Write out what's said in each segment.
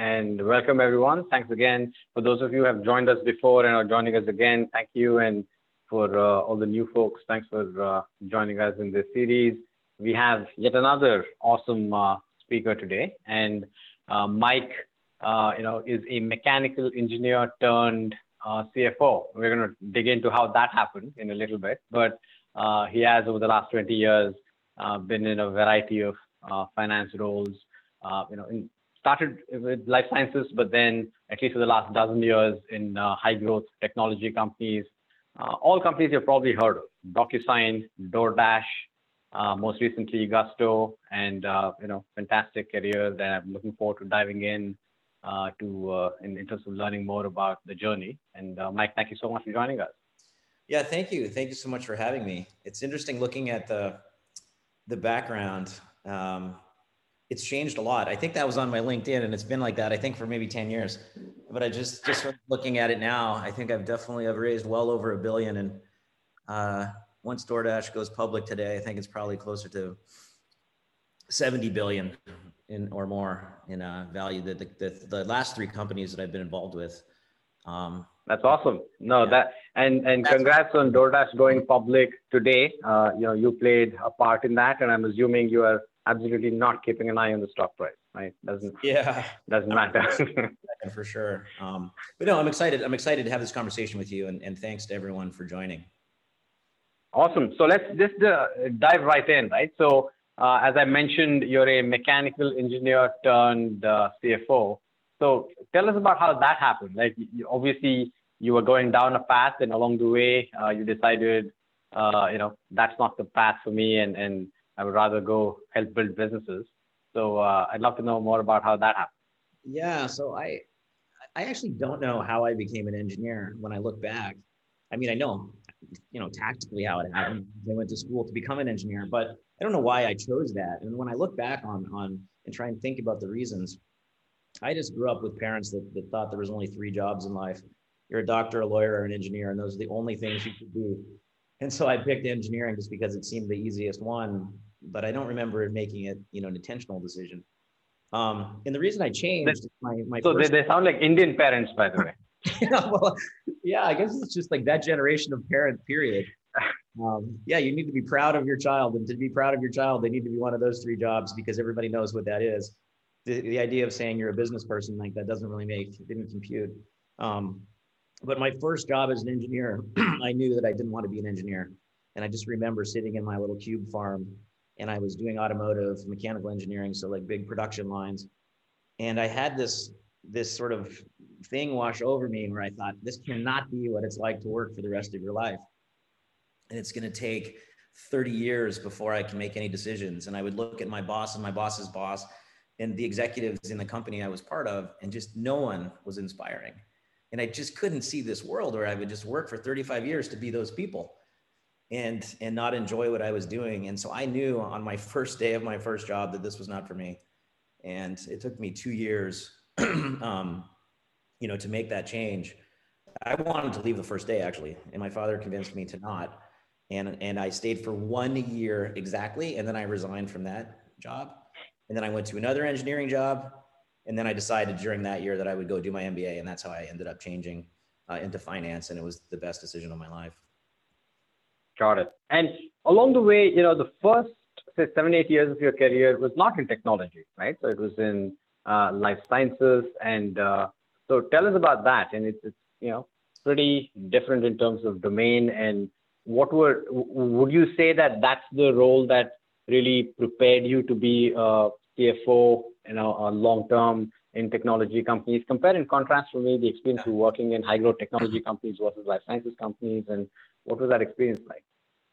and welcome everyone. Thanks again for those of you who have joined us before and are joining us again. Thank you, and for uh, all the new folks, thanks for uh, joining us in this series. We have yet another awesome uh, speaker today, and uh, Mike, uh, you know, is a mechanical engineer turned uh, CFO. We're going to dig into how that happened in a little bit, but he has over the last 20 years been in a variety of finance roles. you know, in, started with life sciences, but then at least for the last dozen years in uh, high growth technology companies, uh, all companies you've probably heard of, DocuSign, DoorDash, uh, most recently Gusto, and uh, you know, fantastic career that I'm looking forward to diving in uh, to uh, in, in, terms of learning more about the journey. And Mike, thank you so much for joining us. Yeah, thank you. Thank you so much for having me. It's interesting looking at the the background. Um, it's changed a lot. I think that was on my LinkedIn and it's been like that, I think for maybe 10 years. But I just, just looking at it now, I think I've definitely, I've raised well over a billion. And uh, once DoorDash goes public today, I think it's probably closer to 70 billion in or more in uh, value. The, the, the, last three companies that I've been involved with. Um, that's awesome. No, yeah. that and and congrats on DoorDash going public today. Uh, you know, you played a part in that, and I'm assuming you are absolutely not keeping an eye on the stock price, right? Doesn't yeah doesn't matter for sure. Um, but no, I'm excited. I'm excited to have this conversation with you, and, and thanks to everyone for joining. Awesome. So let's just uh, dive right in, right? So uh, as I mentioned, you're a mechanical engineer turned uh, CFO. So tell us about how that happened. Like you, obviously you were going down a path, and along the way uh, you decided, uh, you know, that's not the path for me, and and I would rather go help build businesses. So uh, I'd love to know more about how that happened. Yeah, so I I actually don't know how I became an engineer when I look back. I mean, I know, you know, tactically how it happened. I went to school to become an engineer, but I don't know why I chose that. And when I look back on on and try and think about the reasons, I just grew up with parents that, that thought there was only three jobs in life. You're a doctor, a lawyer, or an engineer, and those are the only things you could do. And so I picked engineering just because it seemed the easiest one but I don't remember making it, you know, an intentional decision. Um, and the reason I changed my, my so they, they sound like Indian parents, by the way. yeah, well, yeah, I guess it's just like that generation of parent period. Um, yeah, you need to be proud of your child, and to be proud of your child, they need to be one of those three jobs because everybody knows what that is. The, the idea of saying you're a business person like that doesn't really make didn't compute. Um, but my first job as an engineer, I knew that I didn't want to be an engineer, and I just remember sitting in my little cube farm and I was doing automotive mechanical engineering, so like big production lines. And I had this this sort of thing wash over me where I thought this cannot be what it's like to work for the rest of your life. And it's going to take 30 years before I can make any decisions. And I would look at my boss and my boss's boss and the executives in the company I was part of, and just no one was inspiring. And I just couldn't see this world where I would just work for 35 years to be those people and and not enjoy what I was doing. And so I knew on my first day of my first job that this was not for me. And it took me two years, um, you know, to make that change. I wanted to leave the first day actually, and my father convinced me to not. And and I stayed for one year exactly, and then I resigned from that job. And then I went to another engineering job, and then I decided during that year that I would go do my MBA, and that's how I ended up changing uh, into finance, and it was the best decision of my life. Got it. And along the way, you know, the first say seven, eight years of your career was not in technology, right? So it was in uh, life sciences. And uh, so tell us about that. And it's, it's, you know, pretty different in terms of domain. And what were, would you say that that's the role that really prepared you to be a CFO, you know, a long term in technology companies? Compare and contrast for me the experience of working in high growth technology companies versus life sciences companies. And what was that experience like?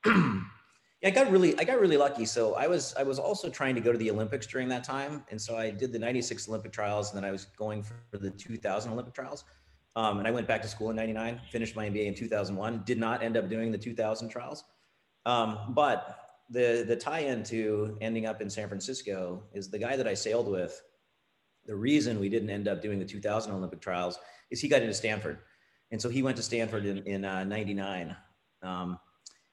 yeah, I got really, I got really lucky. So I was, I was also trying to go to the Olympics during that time, and so I did the '96 Olympic trials, and then I was going for the 2000 Olympic trials. Um, and I went back to school in '99, finished my MBA in 2001. Did not end up doing the 2000 trials, um, but the the tie-in to ending up in San Francisco is the guy that I sailed with. The reason we didn't end up doing the 2000 Olympic trials is he got into Stanford, and so he went to Stanford in in '99. Uh, um,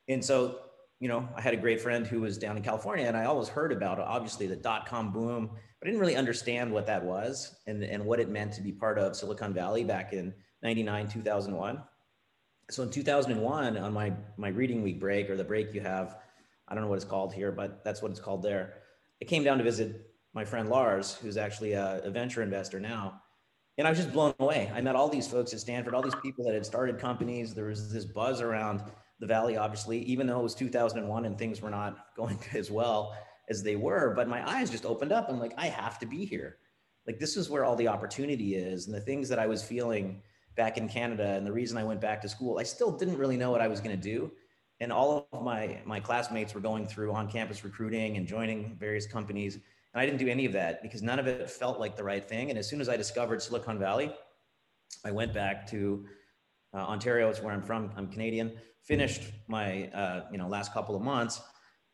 and so, you know, I had a great friend who was down in California and I always heard about obviously the dot com boom, but I didn't really understand what that was and, and what it meant to be part of Silicon Valley back in 99, 2001. So in 2001 on my, my reading week break or the break you have, I don't know what it's called here, but that's what it's called there. I came down to visit my friend Lars, who's actually a, a venture investor now. And I was just blown away. I met all these folks at Stanford, all these people that had started companies. There was this buzz around the Valley, obviously, even though it was 2001 and things were not going as well as they were. But my eyes just opened up. I'm like, I have to be here. Like, this is where all the opportunity is. And the things that I was feeling back in Canada and the reason I went back to school, I still didn't really know what I was going to do. And all of my, my classmates were going through on campus recruiting and joining various companies. And I didn't do any of that because none of it felt like the right thing. And as soon as I discovered Silicon Valley, I went back to uh, Ontario, is where I'm from. I'm Canadian. Finished my uh, you know last couple of months,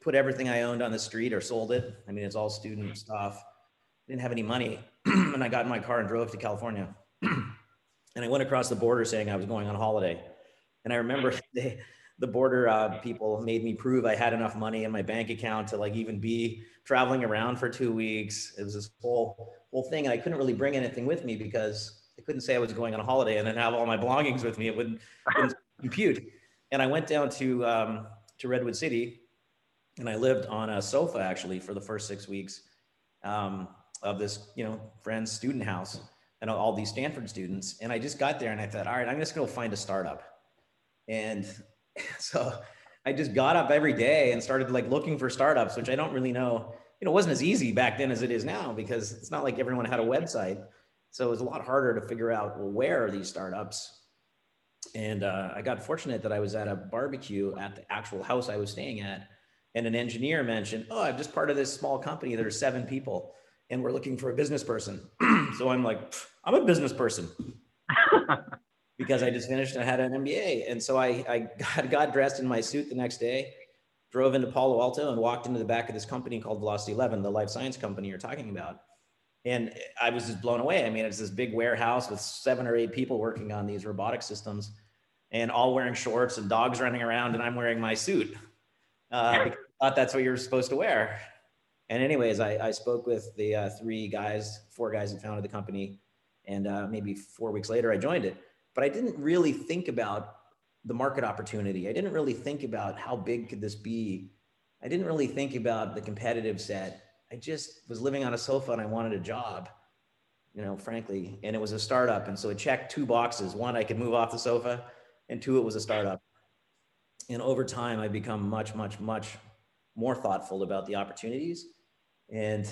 put everything I owned on the street or sold it. I mean, it's all student stuff. Didn't have any money, and I got in my car and drove to California. and I went across the border saying I was going on holiday. And I remember the border uh, people made me prove I had enough money in my bank account to like even be traveling around for two weeks. It was this whole whole thing, and I couldn't really bring anything with me because I couldn't say I was going on a holiday and then have all my belongings with me. It wouldn't, wouldn't compute. And I went down to um, to Redwood City, and I lived on a sofa actually for the first six weeks um, of this you know friend's student house and all these Stanford students. And I just got there and I thought, all right, I'm just going to find a startup. And so I just got up every day and started like looking for startups, which I don't really know. You know, wasn't as easy back then as it is now because it's not like everyone had a website. So it was a lot harder to figure out well, where are these startups. And uh, I got fortunate that I was at a barbecue at the actual house I was staying at, and an engineer mentioned, "Oh, I'm just part of this small company. There's seven people, and we're looking for a business person." so I'm like, "I'm a business person." because I just finished and I had an MBA. And so I, I got, got dressed in my suit the next day, drove into Palo Alto and walked into the back of this company called Velocity 11, the life science company you're talking about. And I was just blown away. I mean, it's this big warehouse with seven or eight people working on these robotic systems and all wearing shorts and dogs running around and I'm wearing my suit. Uh, I thought that's what you're supposed to wear. And anyways, I, I spoke with the uh, three guys, four guys that founded the company. And uh, maybe four weeks later, I joined it but I didn't really think about the market opportunity. I didn't really think about how big could this be. I didn't really think about the competitive set. I just was living on a sofa and I wanted a job, you know, frankly, and it was a startup. And so it checked two boxes. One, I could move off the sofa, and two, it was a startup. And over time, I become much, much, much more thoughtful about the opportunities. And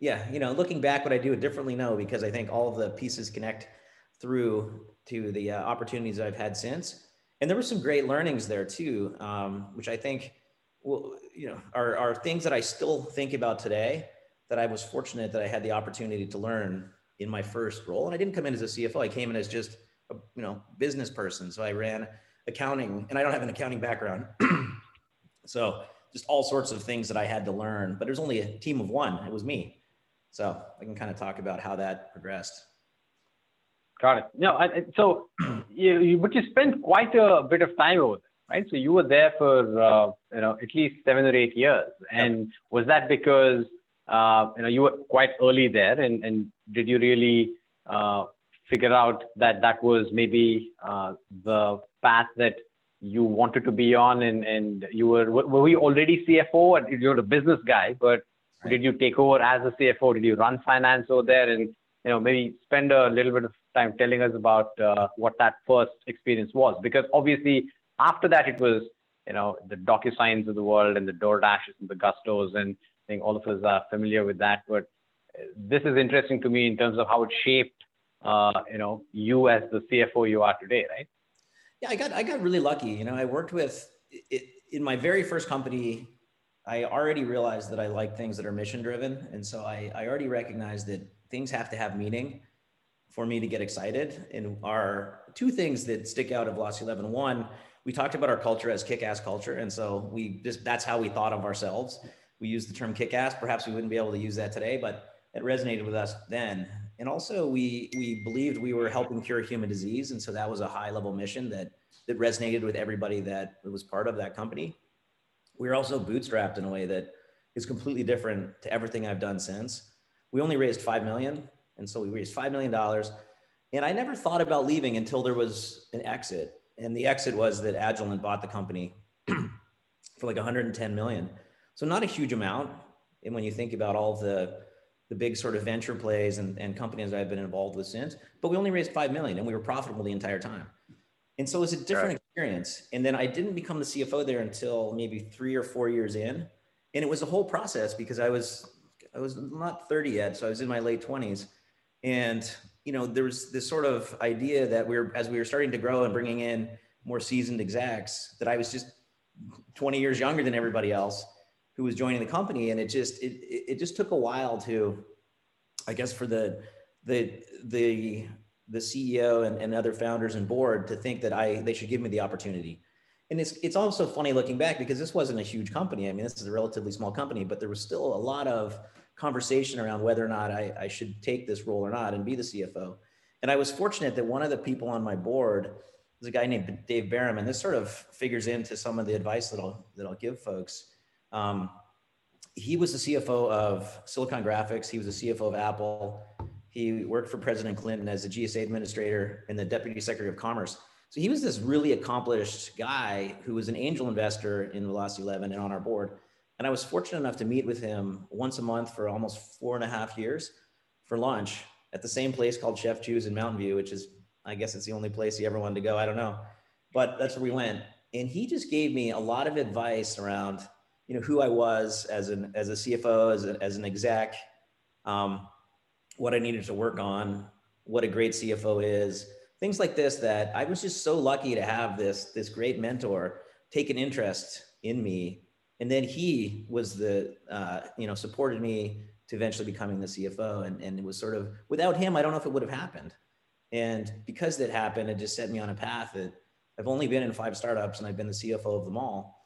yeah, you know, looking back, would I do it differently? No, because I think all of the pieces connect through to the uh, opportunities I've had since. And there were some great learnings there too, um, which I think, well, you know, are, are things that I still think about today that I was fortunate that I had the opportunity to learn in my first role. And I didn't come in as a CFO. I came in as just a, you know, business person. So I ran accounting and I don't have an accounting background. so just all sorts of things that I had to learn, but there's only a team of one. It was me. So I can kind of talk about how that progressed. Got it. No, I, so you, you, but you spent quite a bit of time over right? So you were there for uh, you know at least seven or eight years, and yep. was that because uh, you know you were quite early there, and and did you really uh, figure out that that was maybe uh, the path that you wanted to be on, and and you were were we already CFO? and You're a business guy, but right. did you take over as a CFO? Did you run finance over there, and you know maybe spend a little bit of time telling us about uh, what that first experience was. Because obviously, after that, it was you know the DocuSigns of the world and the DoorDashes and the Gustos, and I think all of us are familiar with that. But uh, this is interesting to me in terms of how it shaped uh, you know you as the CFO you are today, right? Yeah, I got I got really lucky. You know, I worked with it, in my very first company. I already realized that I like things that are mission driven, and so I, I already recognized that things have to have meaning for me to get excited. And our two things that stick out of Velocity 11. We talked about our culture as kick-ass culture. And so we just, that's how we thought of ourselves. We used the term kick-ass. Perhaps we wouldn't be able to use that today, but it resonated with us then. And also we, we believed we were helping cure human disease. And so that was a high level mission that, that resonated with everybody that was part of that company. we were also bootstrapped in a way that is completely different to everything I've done since. We only raised five million, and so we raised five million dollars. And I never thought about leaving until there was an exit, and the exit was that Agilent bought the company for like 110 million. So not a huge amount. And when you think about all the the big sort of venture plays and, and companies I've been involved with since, but we only raised five million and we were profitable the entire time. And so it was a different right. experience. And then I didn't become the CFO there until maybe three or four years in. And it was a whole process because I was I was not 30 yet, so I was in my late 20s. And you know, there was this sort of idea that we were as we were starting to grow and bringing in more seasoned execs, that I was just 20 years younger than everybody else who was joining the company. And it just it it just took a while to, I guess, for the the the the CEO and, and other founders and board to think that I they should give me the opportunity. And it's it's also funny looking back because this wasn't a huge company. I mean, this is a relatively small company, but there was still a lot of conversation around whether or not I, I should take this role or not and be the CFO. And I was fortunate that one of the people on my board was a guy named Dave Barram, and this sort of figures into some of the advice that I'll that I'll give folks. Um, he was the CFO of Silicon Graphics. He was the CFO of Apple. He worked for President Clinton as the GSA administrator and the Deputy Secretary of Commerce. So he was this really accomplished guy who was an angel investor in Velocity 11 and on our board. And I was fortunate enough to meet with him once a month for almost four and a half years for lunch at the same place called Chef Chu's in Mountain View, which is, I guess it's the only place he ever wanted to go. I don't know. But that's where we went. And he just gave me a lot of advice around, you know, who I was as an as a CFO, as, a, as an exec, um, what I needed to work on, what a great CFO is, things like this that I was just so lucky to have this this great mentor take an interest in me. And then he was the uh, you know supported me to eventually becoming the CFO. And, and it was sort of without him, I don't know if it would have happened. And because that happened, it just set me on a path that I've only been in five startups and I've been the CFO of them all.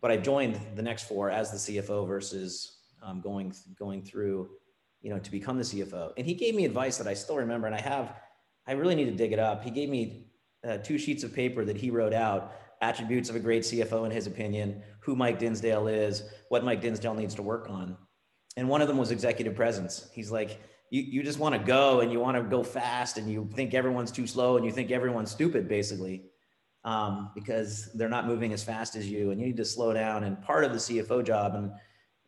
But I joined the next four as the CFO versus um, going going through you know, to become the CFO. And he gave me advice that I still remember, and I have, I really need to dig it up. He gave me uh, two sheets of paper that he wrote out attributes of a great CFO in his opinion, who Mike Dinsdale is, what Mike Dinsdale needs to work on. And one of them was executive presence. He's like, you, you just want to go and you want to go fast and you think everyone's too slow and you think everyone's stupid, basically, um, because they're not moving as fast as you and you need to slow down. And part of the CFO job, and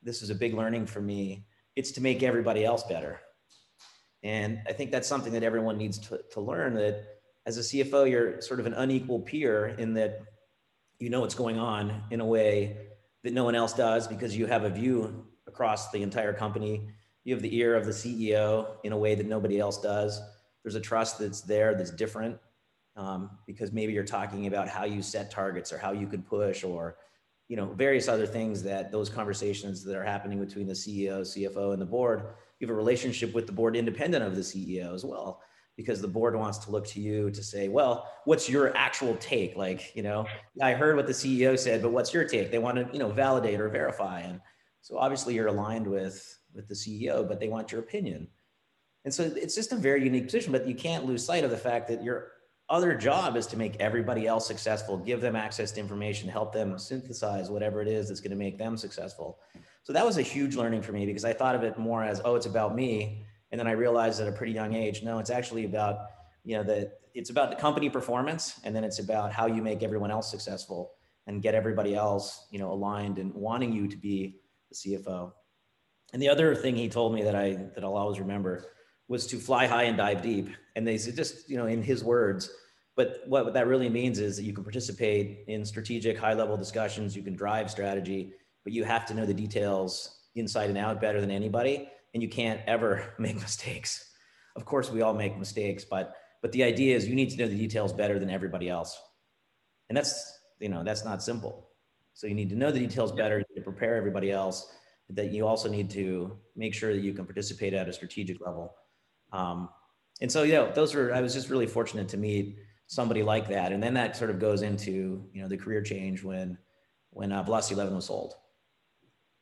this is a big learning for me, it's to make everybody else better. And I think that's something that everyone needs to, to learn that as a CFO, you're sort of an unequal peer in that you know what's going on in a way that no one else does because you have a view across the entire company. You have the ear of the CEO in a way that nobody else does. There's a trust that's there that's different um, because maybe you're talking about how you set targets or how you could push or you know, various other things that those conversations that are happening between the CEO, CFO, and the board, you have a relationship with the board independent of the CEO as well, because the board wants to look to you to say, well, what's your actual take? Like, you know, I heard what the CEO said, but what's your take? They want to, you know, validate or verify. And so obviously you're aligned with with the CEO, but they want your opinion. And so it's just a very unique position, but you can't lose sight of the fact that you're other job is to make everybody else successful, give them access to information, help them synthesize whatever it is that's going to make them successful. So that was a huge learning for me because I thought of it more as, oh, it's about me. And then I realized at a pretty young age, no, it's actually about, you know, that it's about the company performance and then it's about how you make everyone else successful and get everybody else, you know, aligned and wanting you to be the CFO. And the other thing he told me that I that I'll always remember was to fly high and dive deep. And they said, just, you know, in his words, but what that really means is that you can participate in strategic high level discussions, you can drive strategy, but you have to know the details inside and out better than anybody. And you can't ever make mistakes. Of course, we all make mistakes, but but the idea is you need to know the details better than everybody else. And that's, you know, that's not simple. So you need to know the details better to prepare everybody else. That you also need to make sure that you can participate at a strategic level um, and so, yeah, those were, I was just really fortunate to meet somebody like that. And then that sort of goes into, you know, the career change when, when uh, Velocity 11 was sold.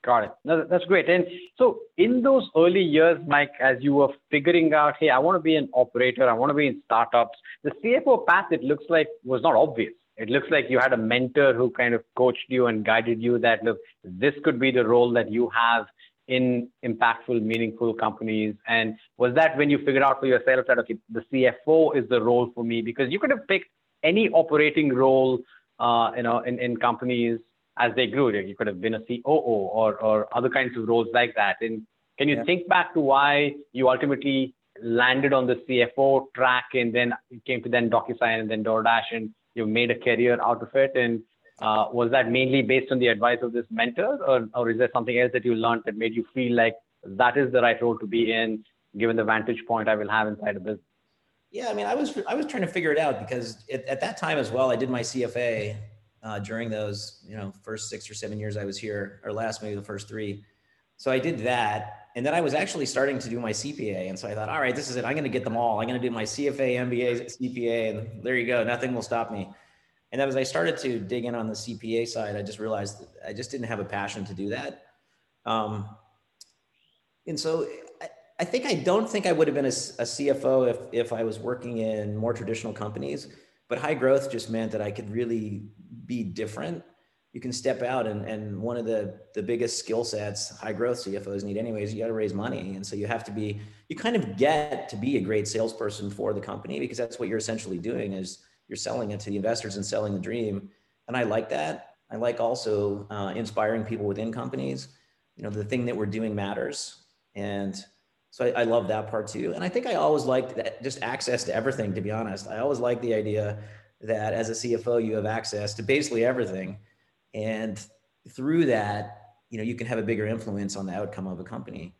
Got it. No, that's great. And so, in those early years, Mike, as you were figuring out, hey, I want to be an operator, I want to be in startups, the CFO path, it looks like, was not obvious. it looks like you had a mentor who kind of coached you and guided you that look, this could be the role that you have in impactful, meaningful companies? And was that when you figured out for yourself that okay, the CFO is the role for me? Because you could have picked any operating role, uh, you know, in, in companies as they grew. You could have been a COO or or other kinds of roles like that. And can you yeah. think back to why you ultimately landed on the CFO track and then came to then DocuSign and then DoorDash and you made a career out of it? And uh, was that mainly based on the advice of this mentor, or, or is there something else that you learned that made you feel like that is the right role to be in, given the vantage point I will have inside a business? Yeah, I mean, I was I was trying to figure it out because at, at that time as well, I did my CFA uh, during those you know first six or seven years I was here, or last maybe the first three. So I did that, and then I was actually starting to do my CPA, and so I thought, all right, this is it. I'm going to get them all. I'm going to do my CFA, MBA, CPA, and there you go. Nothing will stop me. And then as I started to dig in on the CPA side, I just realized I just didn't have a passion to do that. Um, and so I, I, think I don't think I would have been a, a, CFO if, if I was working in more traditional companies, but high growth just meant that I could really be different. You can step out and, and one of the, the biggest skill sets high growth CFOs need anyways, you got to raise money. And so you have to be, you kind of get to be a great salesperson for the company because that's what you're essentially doing is you're selling it to the investors and selling the dream. And I like that. I like also uh, inspiring people within companies. You know, the thing that we're doing matters. And so I, I love that part too. And I think I always liked that just access to everything, to be honest. I always like the idea that as a CFO, you have access to basically everything. And through that, you know, you can have a bigger influence on the outcome of a company.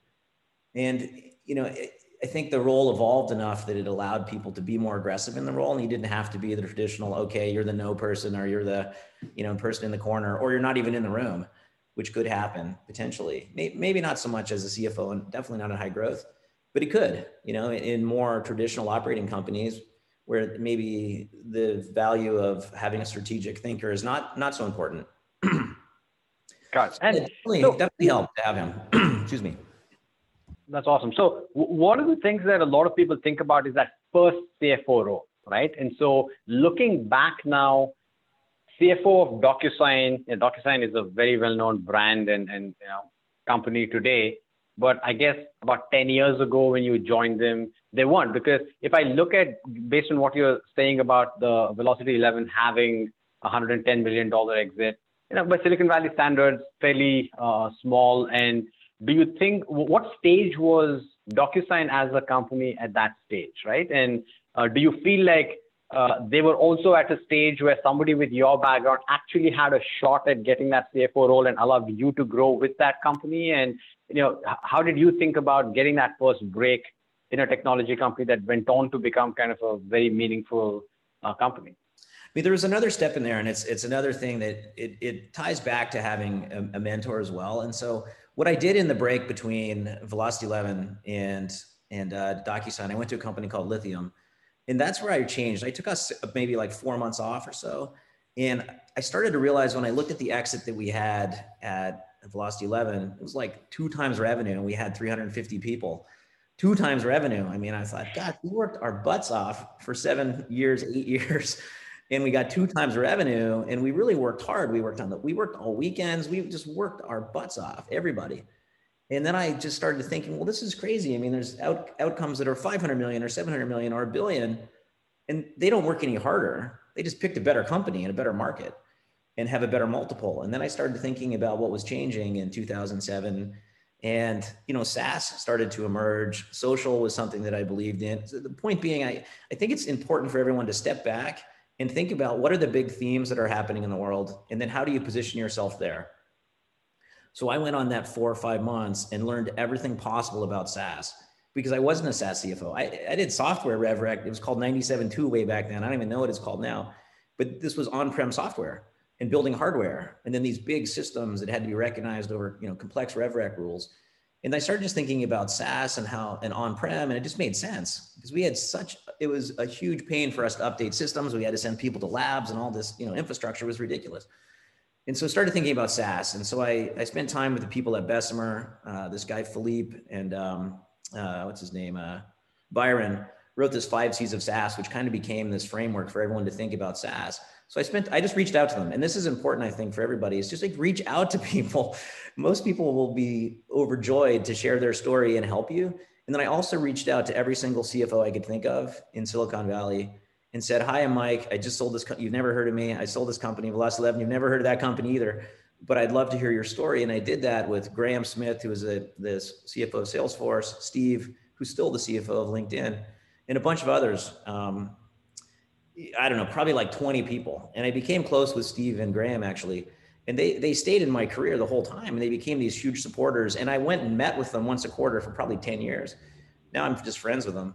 And, you know, it, I think the role evolved enough that it allowed people to be more aggressive in the role, and you didn't have to be the traditional, okay, you're the no person, or you're the, you know, person in the corner, or you're not even in the room, which could happen potentially. Maybe not so much as a CFO, and definitely not in high growth, but it could, you know, in more traditional operating companies where maybe the value of having a strategic thinker is not not so important. Got it. And definitely, so, definitely helped to have him. Excuse me. That's awesome. So one of the things that a lot of people think about is that first CFO role, right? And so looking back now, CFO of DocuSign, you know, DocuSign is a very well-known brand and, and you know, company today. But I guess about 10 years ago when you joined them, they weren't. Because if I look at, based on what you're saying about the Velocity 11 having a $110 million exit, you know, by Silicon Valley standards, fairly uh, small and do you think what stage was DocuSign as a company at that stage, right? And uh, do you feel like uh, they were also at a stage where somebody with your background actually had a shot at getting that CFO role and allowed you to grow with that company? And you know, how did you think about getting that first break in a technology company that went on to become kind of a very meaningful uh, company? I mean, there was another step in there, and it's it's another thing that it it ties back to having a, a mentor as well. And so what I did in the break between Velocity 11 and and uh, DocuSign, I went to a company called Lithium, and that's where I changed. I took us uh, maybe like four months off or so, and I started to realize when I looked at the exit that we had at Velocity 11, it was like two times revenue, and we had 350 people. Two times revenue. I mean, I thought, God, we worked our butts off for seven years, eight years and we got two times revenue and we really worked hard we worked on the we worked all weekends we just worked our butts off everybody and then i just started thinking well this is crazy. I mean there's out, outcomes that are 500 million or 700 million or a billion and they don't work any harder. They just picked a better company and a better market and have a better multiple. And then i started thinking about what was changing in 2007 and you know saas started to emerge. Social was something that i believed in. So the point being i, I think it's important for everyone to step back and think about what are the big themes that are happening in the world and then how do you position yourself there so i went on that four or five months and learned everything possible about saas because i wasn't a saas cfo i, I did software revrec it was called 97.2 way back then. I don't even know what it's called now. But this was on-prem software and building hardware and then these big systems that had to be recognized over you know complex revrec rules. And I started just thinking about SaaS and how and on-prem, and it just made sense because we had such it was a huge pain for us to update systems. We had to send people to labs, and all this you know infrastructure was ridiculous. And so I started thinking about SaaS, and so I I spent time with the people at Bessemer, uh, this guy Philippe and um, uh, what's his name uh, Byron, wrote this five C's of SaaS, which kind of became this framework for everyone to think about SaaS. So I spent, I just reached out to them. And this is important, I think, for everybody. Is just like reach out to people. Most people will be overjoyed to share their story and help you. And then I also reached out to every single CFO I could think of in Silicon Valley and said, Hi, I'm Mike. I just sold this. Co- you've never heard of me. I sold this company, Velocity 11. You've never heard of that company either. But I'd love to hear your story. And I did that with Graham Smith, who was a, the CFO of Salesforce, Steve, who's still the CFO of LinkedIn, and a bunch of others. Um, I don't know, probably like 20 people. And I became close with Steve and Graham actually. And they, they stayed in my career the whole time and they became these huge supporters. And I went and met with them once a quarter for probably 10 years. Now I'm just friends with them.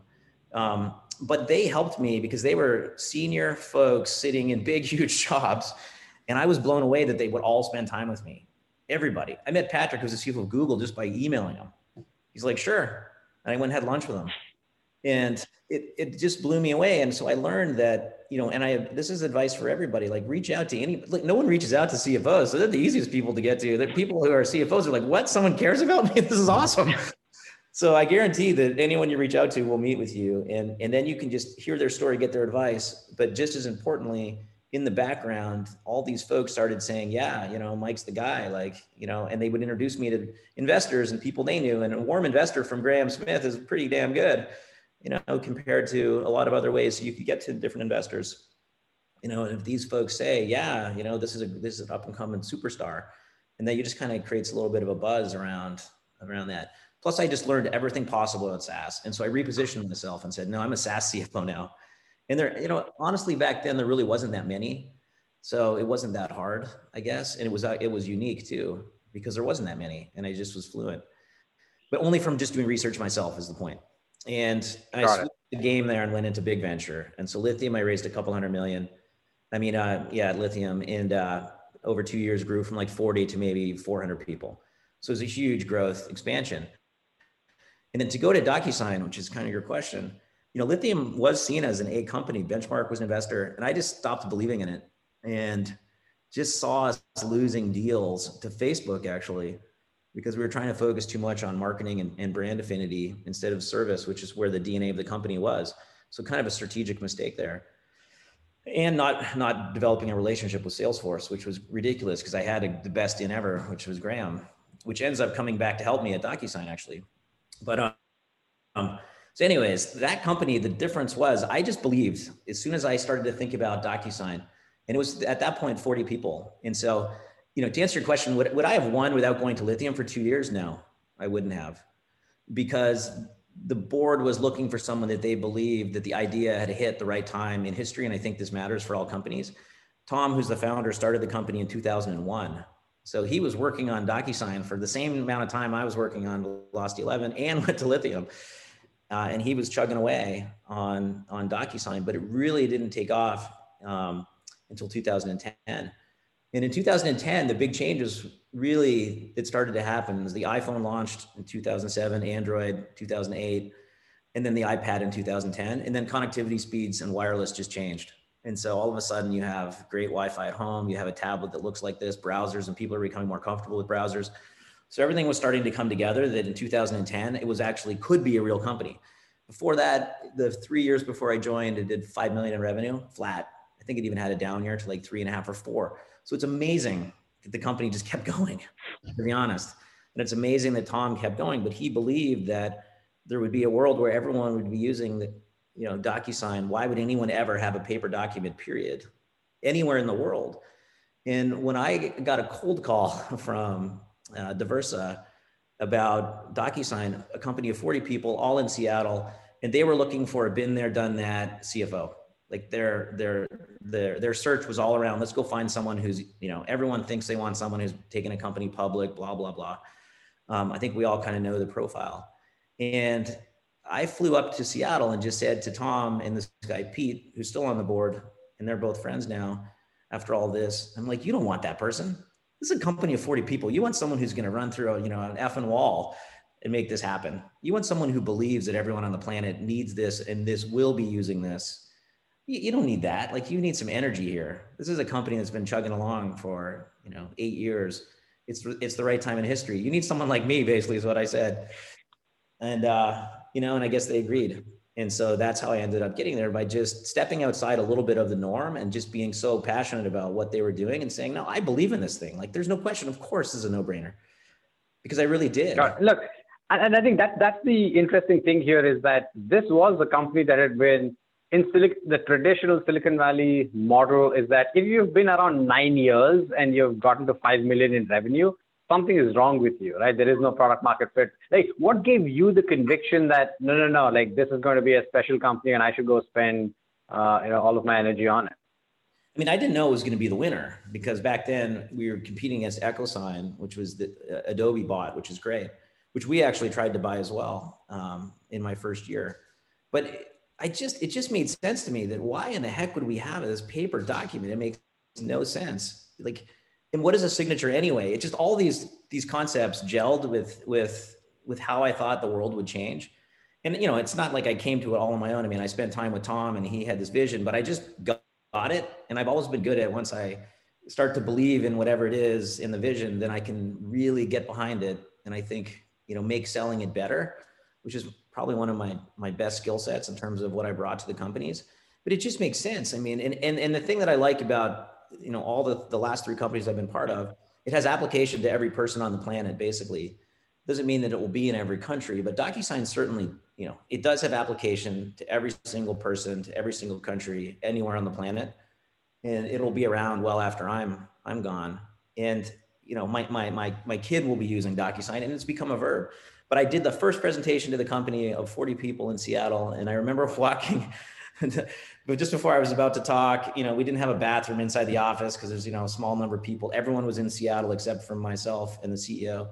Um, but they helped me because they were senior folks sitting in big, huge jobs. And I was blown away that they would all spend time with me. Everybody. I met Patrick, who's the CFO of Google, just by emailing him. He's like, sure. And I went and had lunch with him. And it, it just blew me away. And so I learned that, you know, and I this is advice for everybody, like reach out to any like no one reaches out to CFOs. So they're the easiest people to get to. The people who are CFOs are like, what? Someone cares about me? This is awesome. So I guarantee that anyone you reach out to will meet with you, and and then you can just hear their story, get their advice. But just as importantly, in the background, all these folks started saying, "Yeah, you know, Mike's the guy." Like, you know, and they would introduce me to investors and people they knew. And a warm investor from Graham Smith is pretty damn good, you know, compared to a lot of other ways you could get to different investors. You know, and if these folks say, "Yeah, you know, this is a this is an up and coming superstar," and then you just kind of creates a little bit of a buzz around around that. Plus, I just learned everything possible at SaaS. And so I repositioned myself and said, no, I'm a SaaS CFO now. And there, you know, honestly, back then there really wasn't that many. So it wasn't that hard, I guess. And it was, uh, it was unique too, because there wasn't that many and I just was fluent, but only from just doing research myself is the point. And I switched the game there and went into big venture. And so lithium, I raised a couple hundred million. I mean, uh, yeah, lithium and uh, over two years grew from like 40 to maybe 400 people. So it was a huge growth expansion. And then to go to DocuSign, which is kind of your question, you know, Lithium was seen as an A company. Benchmark was an investor, and I just stopped believing in it and just saw us losing deals to Facebook actually because we were trying to focus too much on marketing and, and brand affinity instead of service, which is where the DNA of the company was. So kind of a strategic mistake there. And not not developing a relationship with Salesforce, which was ridiculous because I had a, the best in ever, which was Graham, which ends up coming back to help me at DocuSign actually but um, so anyways, that company, the difference was I just believed as soon as I started to think about DocuSign, and it was at that point 40 people. And so, you know, to answer your question, would, would I have won without going to lithium for two years? No, I wouldn't have because the board was looking for someone that they believed that the idea had hit the right time in history. And I think this matters for all companies. Tom, who's the founder, started the company in 2001. So he was working on DocuSign for the same amount of time I was working on Velocity 11 and went to Lithium. Uh, and he was chugging away on, on DocuSign, but it really didn't take off um, until 2010. And in 2010, the big changes really, it started to happen as the iPhone launched in 2007, Android 2008, and then the iPad in 2010. And then connectivity speeds and wireless just changed. And so all of a sudden you have great Wi-Fi at home, you have a tablet that looks like this, browsers, and people are becoming more comfortable with browsers. So everything was starting to come together that in 2010, it was actually could be a real company. Before that, the three years before I joined, it did 5 million in revenue flat. I think it even had a down year to like three and a half or four. So it's amazing that the company just kept going, to be honest. And it's amazing that Tom kept going, but he believed that there would be a world where everyone would be using the you know, DocuSign, why would anyone ever have a paper document, period, anywhere in the world? And when I got a cold call from uh, Diversa about DocuSign, a company of 40 people, all in Seattle, and they were looking for a been there, done that CFO. Like their their their their search was all around. Let's go find someone who's you know everyone thinks they want someone who's taken a company public, blah blah blah. Um, I think we all kind of know the profile, and I flew up to Seattle and just said to Tom and this guy Pete, who's still on the board, and they're both friends now. After all this, I'm like, you don't want that person. This is a company of 40 people. You want someone who's going to run through a, you know an effing wall and make this happen. You want someone who believes that everyone on the planet needs this and this will be using this. You, you don't need that. Like you need some energy here. This is a company that's been chugging along for you know eight years. It's it's the right time in history. You need someone like me, basically, is what I said. And uh, you know, and I guess they agreed. And so that's how I ended up getting there by just stepping outside a little bit of the norm and just being so passionate about what they were doing and saying, no, I believe in this thing. Like there's no question. Of course, is a no brainer because I really did. Look, and I think that that's the interesting thing here is that this was a company that had been in Silicon, the traditional Silicon Valley model is that if you've been around nine years and you've gotten to five million in revenue, something is wrong with you, right? There is no product market fit. Like, what gave you the conviction that no, no, no, like this is going to be a special company and I should go spend, uh, you know, all of my energy on it? I mean, I didn't know it was going to be the winner because back then we were competing against EchoSign, which was the uh, Adobe bought, which is great, which we actually tried to buy as well um, in my first year. But I just, it just made sense to me that why in the heck would we have this paper document? It makes no sense. Like, and what is a signature anyway? It just all these these concepts gelled with with with how I thought the world would change. And you know, it's not like I came to it all on my own. I mean, I spent time with Tom and he had this vision, but I just got it. And I've always been good at once I start to believe in whatever it is in the vision, then I can really get behind it. And I think, you know, make selling it better, which is probably one of my my best skill sets in terms of what I brought to the companies. But it just makes sense. I mean, and and, and the thing that I like about you know all the, the last three companies I've been part of, it has application to every person on the planet. Basically, doesn't mean that it will be in every country, but DocuSign certainly, you know, it does have application to every single person, to every single country, anywhere on the planet, and it'll be around well after I'm I'm gone. And you know, my my my my kid will be using DocuSign, and it's become a verb. But I did the first presentation to the company of 40 people in Seattle, and I remember walking but just before I was about to talk, you know, we didn't have a bathroom inside the office because there's, you know, a small number of people. Everyone was in Seattle except for myself and the CEO.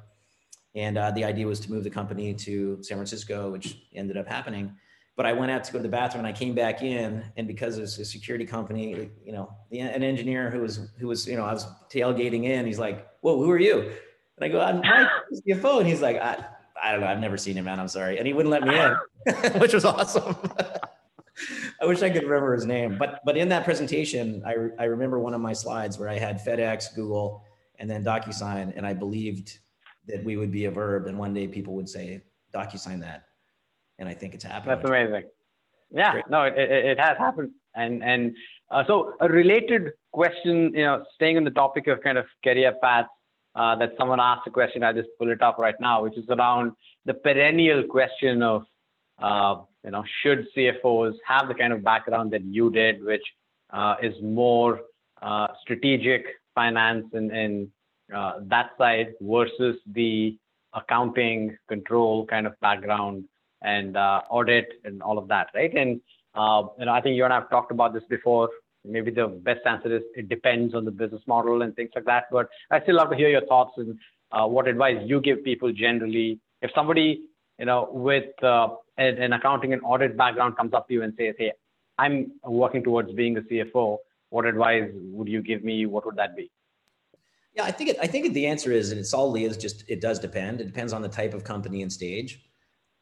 And uh, the idea was to move the company to San Francisco, which ended up happening. But I went out to go to the bathroom and I came back in, and because it's a security company, you know, an engineer who was who was, you know, I was tailgating in. He's like, "Whoa, who are you?" And I go, "I'm Mike, CFO," and he's like, I, "I don't know, I've never seen him, man. I'm sorry," and he wouldn't let me in, which was awesome. I wish I could remember his name, but but in that presentation, I re- I remember one of my slides where I had FedEx, Google, and then DocuSign, and I believed that we would be a verb, and one day people would say DocuSign that, and I think it's happening. That's amazing. Yeah, Great. no, it, it, it has happened, and and uh, so a related question, you know, staying on the topic of kind of career paths, uh, that someone asked a question, I just pull it up right now, which is around the perennial question of uh, you know, should CFOs have the kind of background that you did, which uh, is more uh, strategic finance and, and uh, that side versus the accounting control kind of background and uh, audit and all of that, right? And you know, I think you and I have talked about this before. Maybe the best answer is it depends on the business model and things like that. But I still love to hear your thoughts and what advice you give people generally. If somebody you know, with an, accounting and audit background comes up to you and says, "Hey, I'm working towards being a CFO. What advice would you give me? What would that be?" Yeah, I think it, I think the answer is, and it solidly is just it does depend. It depends on the type of company and stage,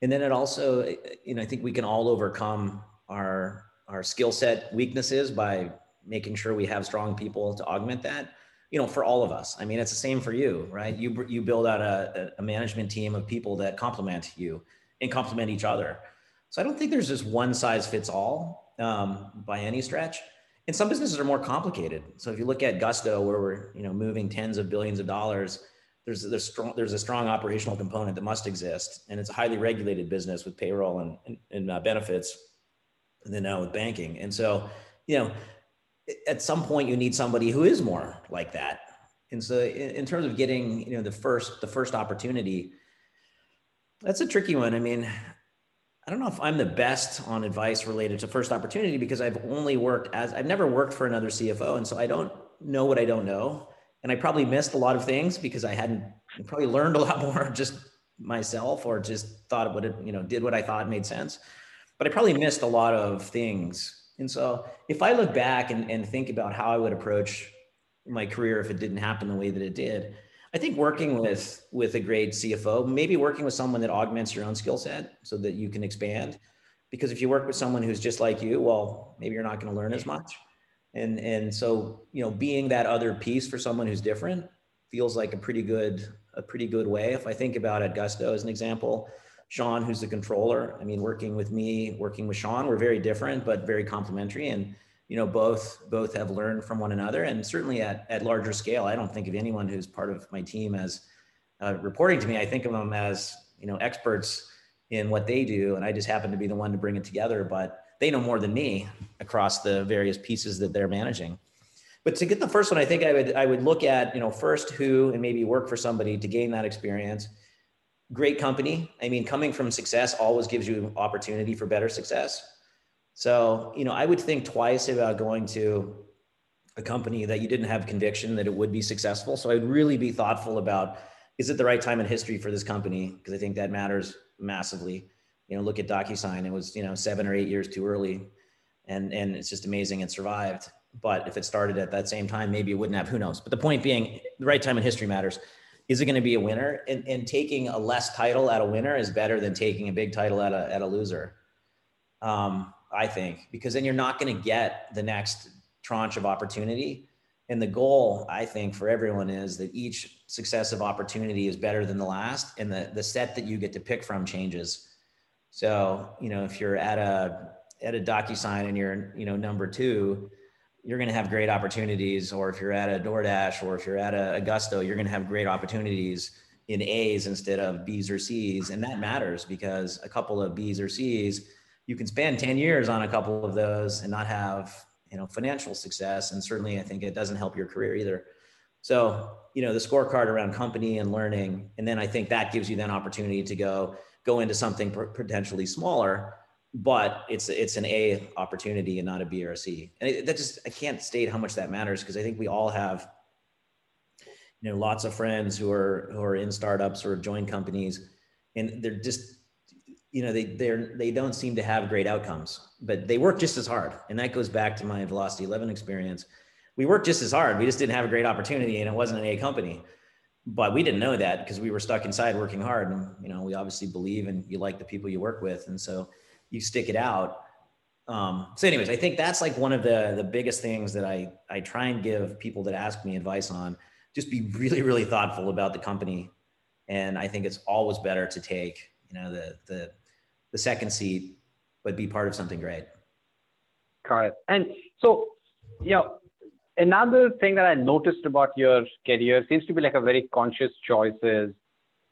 and then it also, you know, I think we can all overcome our our skill set weaknesses by making sure we have strong people to augment that you know, for all of us. I mean, it's the same for you, right? You you build out a, a management team of people that complement you and complement each other. So I don't think there's just one size fits all um, by any stretch. And some businesses are more complicated. So if you look at Gusto, where we're you know moving tens of billions of dollars, there's there's strong there's a strong operational component that must exist, and it's a highly regulated business with payroll and and, and uh, benefits, and then now with banking. And so you know at some point you need somebody who is more like that and so in, in, terms of getting you know the first the first opportunity that's a tricky one. I mean i don't know if i'm the best on advice related to first opportunity because i've only worked as i've never worked for another cfo and so i don't know what i don't know. And i probably missed a lot of things because i hadn't I probably learned a lot more just myself or just thought what it you know did what i thought made sense. But i probably missed a lot of things. And so if I look back and, and think about how I would approach my career if it didn't happen the way that it did, I think working with with a great CFO, maybe working with someone that augments your own skill set so that you can expand. Because if you work with someone who's just like you, well, maybe you're not going to learn as much. And and so you know, being that other piece for someone who's different feels like a pretty good a pretty good way. If I think about it, Gusto as an example, Sean, who's the controller. I mean, working with me, working with Sean, we're very different, but very complementary. And, you know, both, both have learned from one another and certainly at, at larger scale, I don't think of anyone who's part of my team as uh, reporting to me. I think of them as, you know, experts in what they do. And I just happen to be the one to bring it together, but they know more than me across the various pieces that they're managing. But to get the first one, I think I would, I would look at, you know, first who and maybe work for somebody to gain that experience great company. I mean, coming from success always gives you opportunity for better success. So, you know, I would think twice about going to a company that you didn't have conviction that it would be successful. So I'd really be thoughtful about is it the right time in history for this company? Because I think that matters massively. You know, look at DocuSign. It was, you know, seven or eight years too early. And and it's just amazing it survived. But if it started at that same time, maybe it wouldn't have, who knows? But the point being, the right time in history matters is it going to be a winner? And, and taking a less title at a winner is better than taking a big title at a, at a loser. Um, I think, because then you're not going to get the next tranche of opportunity. And the goal, I think, for everyone is that each successive opportunity is better than the last, and the, the set that you get to pick from changes. So, you know, if you're at a at a DocuSign and you're, you know, number two, you're going to have great opportunities. Or if you're at a DoorDash or if you're at a, Augusto, you're going to have great opportunities in A's instead of B's or C's. And that matters because a couple of B's or C's, you can spend 10 years on a couple of those and not have, you know, financial success. And certainly I think it doesn't help your career either. So, you know, the scorecard around company and learning. And then I think that gives you then opportunity to go, go into something potentially smaller but it's it's an A opportunity and not a B or a C. And that just I can't state how much that matters because I think we all have you know lots of friends who are who are in startups or join companies and they're just you know they they're they don't seem to have great outcomes but they work just as hard. And that goes back to my velocity 11 experience. We worked just as hard. We just didn't have a great opportunity and it wasn't an a company. But we didn't know that because we were stuck inside working hard and you know we obviously believe and you like the people you work with. And so you stick it out. Um, so anyways, I think that's like one of the, the biggest things that I, I try and give people that ask me advice on, just be really, really thoughtful about the company. And I think it's always better to take, you know, the, the, the second seat, but be part of something great. It. And so, you know, another thing that I noticed about your career seems to be like a very conscious choice is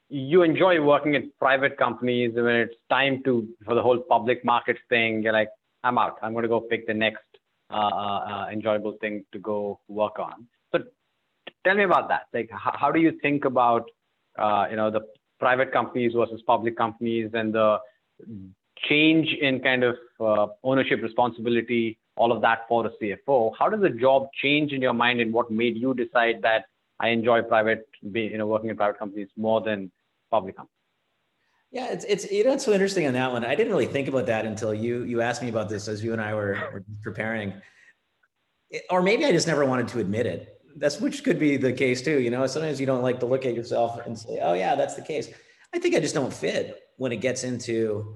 you enjoy working in private companies and when it's time to for the whole public markets thing you're like i'm out i'm going to go pick the next uh, uh, uh, enjoyable thing to go work on so tell me about that like how, how do you think about uh, you know the private companies versus public companies and the change in kind of uh, ownership responsibility all of that for a cfo how does the job change in your mind and what made you decide that I enjoy private, you know, working in private companies more than public company. Yeah, it's it's you know it's so interesting on that one. I didn't really think about that until you you asked me about this as you and I were, were preparing, it, or maybe I just never wanted to admit it. That's which could be the case too. You know, sometimes you don't like to look at yourself and say, "Oh yeah, that's the case." I think I just don't fit when it gets into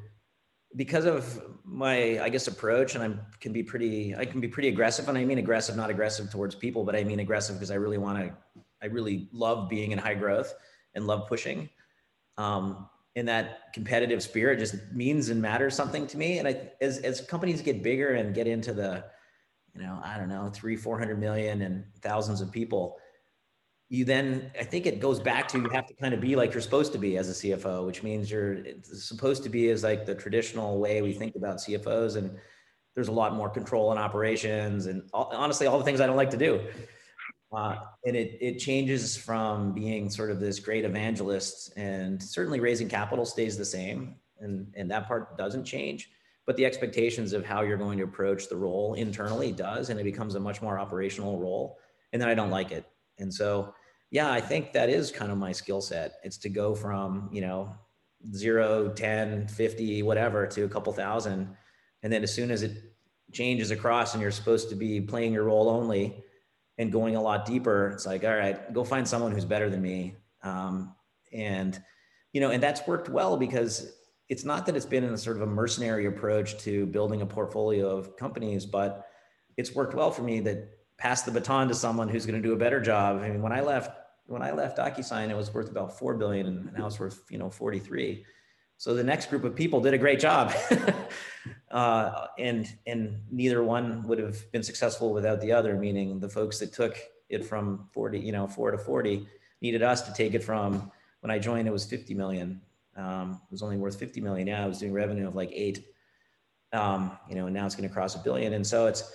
because of my I guess approach, and I can be pretty I can be pretty aggressive, and I mean aggressive, not aggressive towards people, but I mean aggressive because I really want to. I really love being in high growth and love pushing um, and that competitive spirit just means and matters something to me. And I, as, as companies get bigger and get into the, you know, I don't know, three, 400 million and thousands of people, you then, I think it goes back to, you have to kind of be like you're supposed to be as a CFO, which means you're supposed to be as like the traditional way we think about CFOs. And there's a lot more control and operations and honestly, all the things I don't like to do. Uh, and it, it changes from being sort of this great evangelist and certainly raising capital stays the same and, and that part doesn't change but the expectations of how you're going to approach the role internally does and it becomes a much more operational role and then i don't like it and so yeah i think that is kind of my skill set it's to go from you know 0 10 50 whatever to a couple thousand and then as soon as it changes across and you're supposed to be playing your role only and going a lot deeper, it's like, all right, go find someone who's better than me. Um, and, you know, and that's worked well because it's not that it's been in a sort of a mercenary approach to building a portfolio of companies, but it's worked well for me that pass the baton to someone who's going to do a better job. I mean, when I left, when I left DocuSign, it was worth about 4 billion and now it's worth, you know, 43. So the next group of people did a great job. uh, and, and neither one would have been successful without the other, meaning the folks that took it from 40, you know, four to 40 needed us to take it from when I joined, it was 50 million. Um, it was only worth 50 million. Yeah, I was doing revenue of like eight, um, you know, and now it's going to cross a billion. And so it's,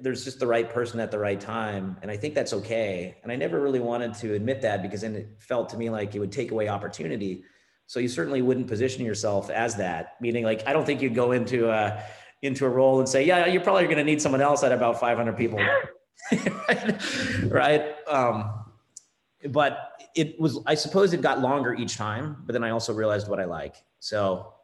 there's just the right person at the right time. And I think that's okay. And I never really wanted to admit that because then it felt to me like it would take away opportunity. So you certainly wouldn't position yourself as that, meaning like, I don't think you'd go into a, into a role and say, yeah, you're probably going to need someone else at about 500 people. right. Um, but it was, I suppose it got longer each time, but then I also realized what I like. So,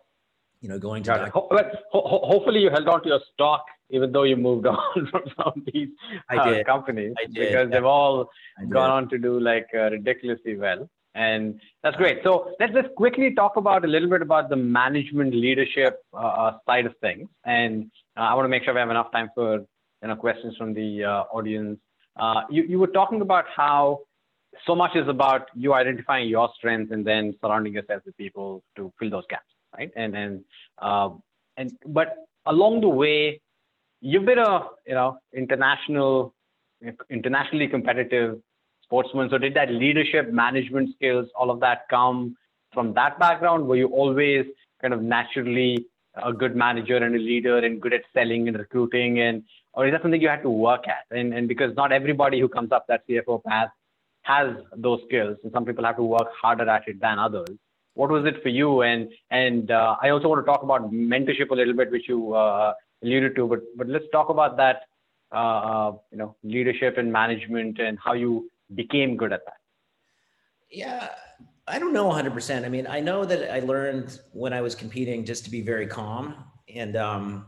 you know, going to, ho- hopefully you held on to your stock, even though you moved on from some of these uh, companies did, because yeah. they've all gone on to do like uh, ridiculously well. And that's great. So let's just quickly talk about a little bit about the management leadership uh, uh side of things. And uh, I want to make sure we have enough time for you know questions from the uh, audience. you you were talking about how so much is about you identifying your strengths and then surrounding yourself with people to fill those gaps, right? And and uh, and but along the way, you've been a you know international, internationally competitive sportsman. So did that leadership, management skills, all of that come from that background? Were you always kind of naturally a good manager and a leader and good at selling and recruiting and or is that something you had to work at and and because not everybody who comes up that cfo path has those skills, and some people have to work harder at it than others. What was it for you? And and uh, I also want to talk about mentorship a little bit, which you uh, alluded to. But but let's talk about that. Uh, uh you know, leadership and management, and how you became good at that. Yeah, I don't know 100%. I mean, I know that I learned when I was competing just to be very calm and um,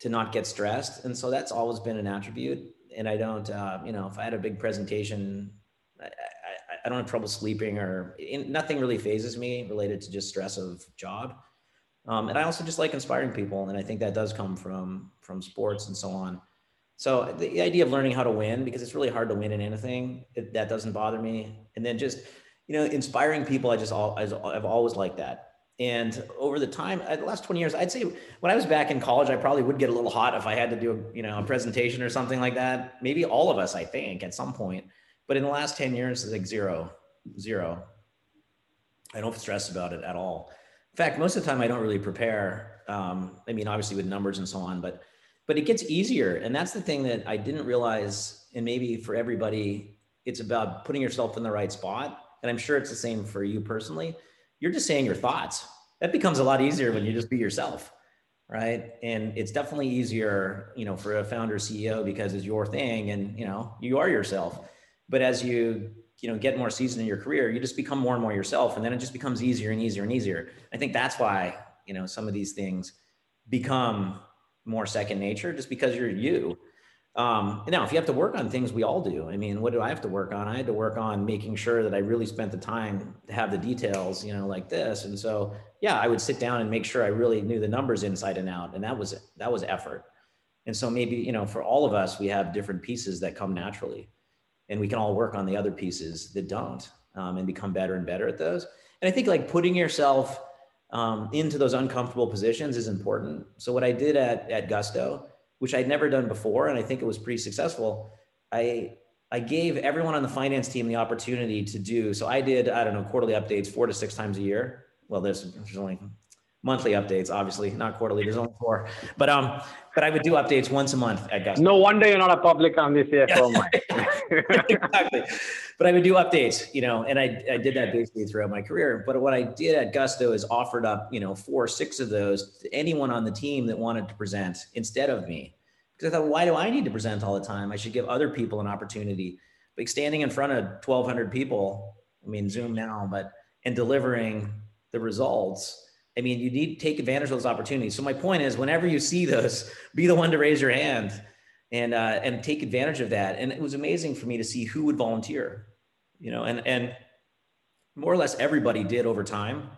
to not get stressed. And so that's always been an attribute. And I don't, uh, you know, if I had a big presentation I, I, I don't have trouble sleeping or in, nothing really phases me related to just stress of job. Um, and I also just like inspiring people. And I think that does come from, from sports and so on. So the idea of learning how to win, because it's really hard to win in anything, it, that doesn't bother me. And then just, you know, inspiring people, I just, all, I've always liked that. And over the time, uh, the last 20 years, I'd say when I was back in college, I probably would get a little hot if I had to do a, you know, a presentation or something like that. Maybe all of us, I think, at some point. But in the last 10 years, it's like zero, zero. I don't stress about it at all. Fact, most of the time I don't really prepare. Um, I mean, obviously with numbers and so on, but but it gets easier. And that's the thing that I didn't realize. And maybe for everybody, it's about putting yourself in the right spot. And I'm sure it's the same for you personally. You're just saying your thoughts. That becomes a lot easier when you just be yourself right and it's definitely easier you know for a founder ceo because it's your thing and you know you are yourself but as you you know get more seasoned in your career you just become more and more yourself and then it just becomes easier and easier and easier. I think that's why you know some of these things become more second nature just because you're you. Um, now if you have to work on things we all do. I mean what do i have to work on? I had to work on making sure that i really spent the time to have the details you know like this. And so yeah i would sit down and make sure i really knew the numbers inside and out and that was that was effort. And so maybe you know for all of us we have different pieces that come naturally and we can all work on the other pieces that don't um, and become better and better at those. And i think like putting yourself um, into those uncomfortable positions is important. So what i did at, at gusto which i'd never done before and i think it was pretty successful i i gave everyone on the finance team the opportunity to do so i did i don't know quarterly updates four to six times a year. Well there's, there's only monthly updates, obviously, not quarterly. There's only four, but um, but I would do updates once a month at Gusto. No wonder you're not a public company CFO. exactly, but I would do updates, you know, and I I did that basically throughout my career. But what I did at Gusto is offered up, you know, four or six of those to anyone on the team that wanted to present instead of me, because I thought, why do I need to present all the time? I should give other people an opportunity. Like standing in front of 1,200 people, I mean, Zoom now, but and delivering the results I mean, you need to take advantage of those opportunities. So my point is, whenever you see those, be the one to raise your hand and uh, and take advantage of that. And it was amazing for me to see who would volunteer, you know, and and more or less everybody did over time,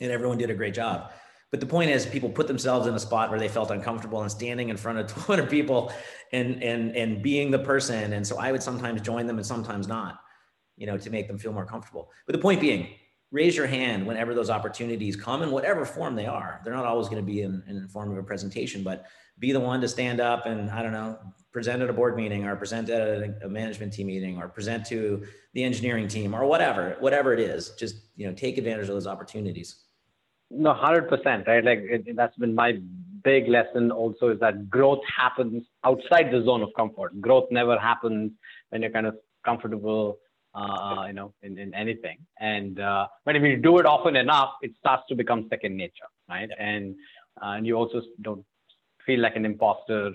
and everyone did a great job. But the point is, people put themselves in a spot where they felt uncomfortable and standing in front of 200 people and and and being the person. And so I would sometimes join them and sometimes not, you know, to make them feel more comfortable. But the point being, raise your hand whenever those opportunities come in whatever form they are. They're not always going to be in, in the form of a presentation, but be the one to stand up and I don't know, present at a board meeting or present at a, a, management team meeting or present to the engineering team or whatever, whatever it is, just, you know, take advantage of those opportunities. No, 100%, right? Like it, that's been my big lesson also is that growth happens outside the zone of comfort. Growth never happens when you're kind of comfortable, uh, you know, in, in anything. And, uh, but if you do it often enough, it starts to become second nature, right? And, uh, and you also don't feel like an imposter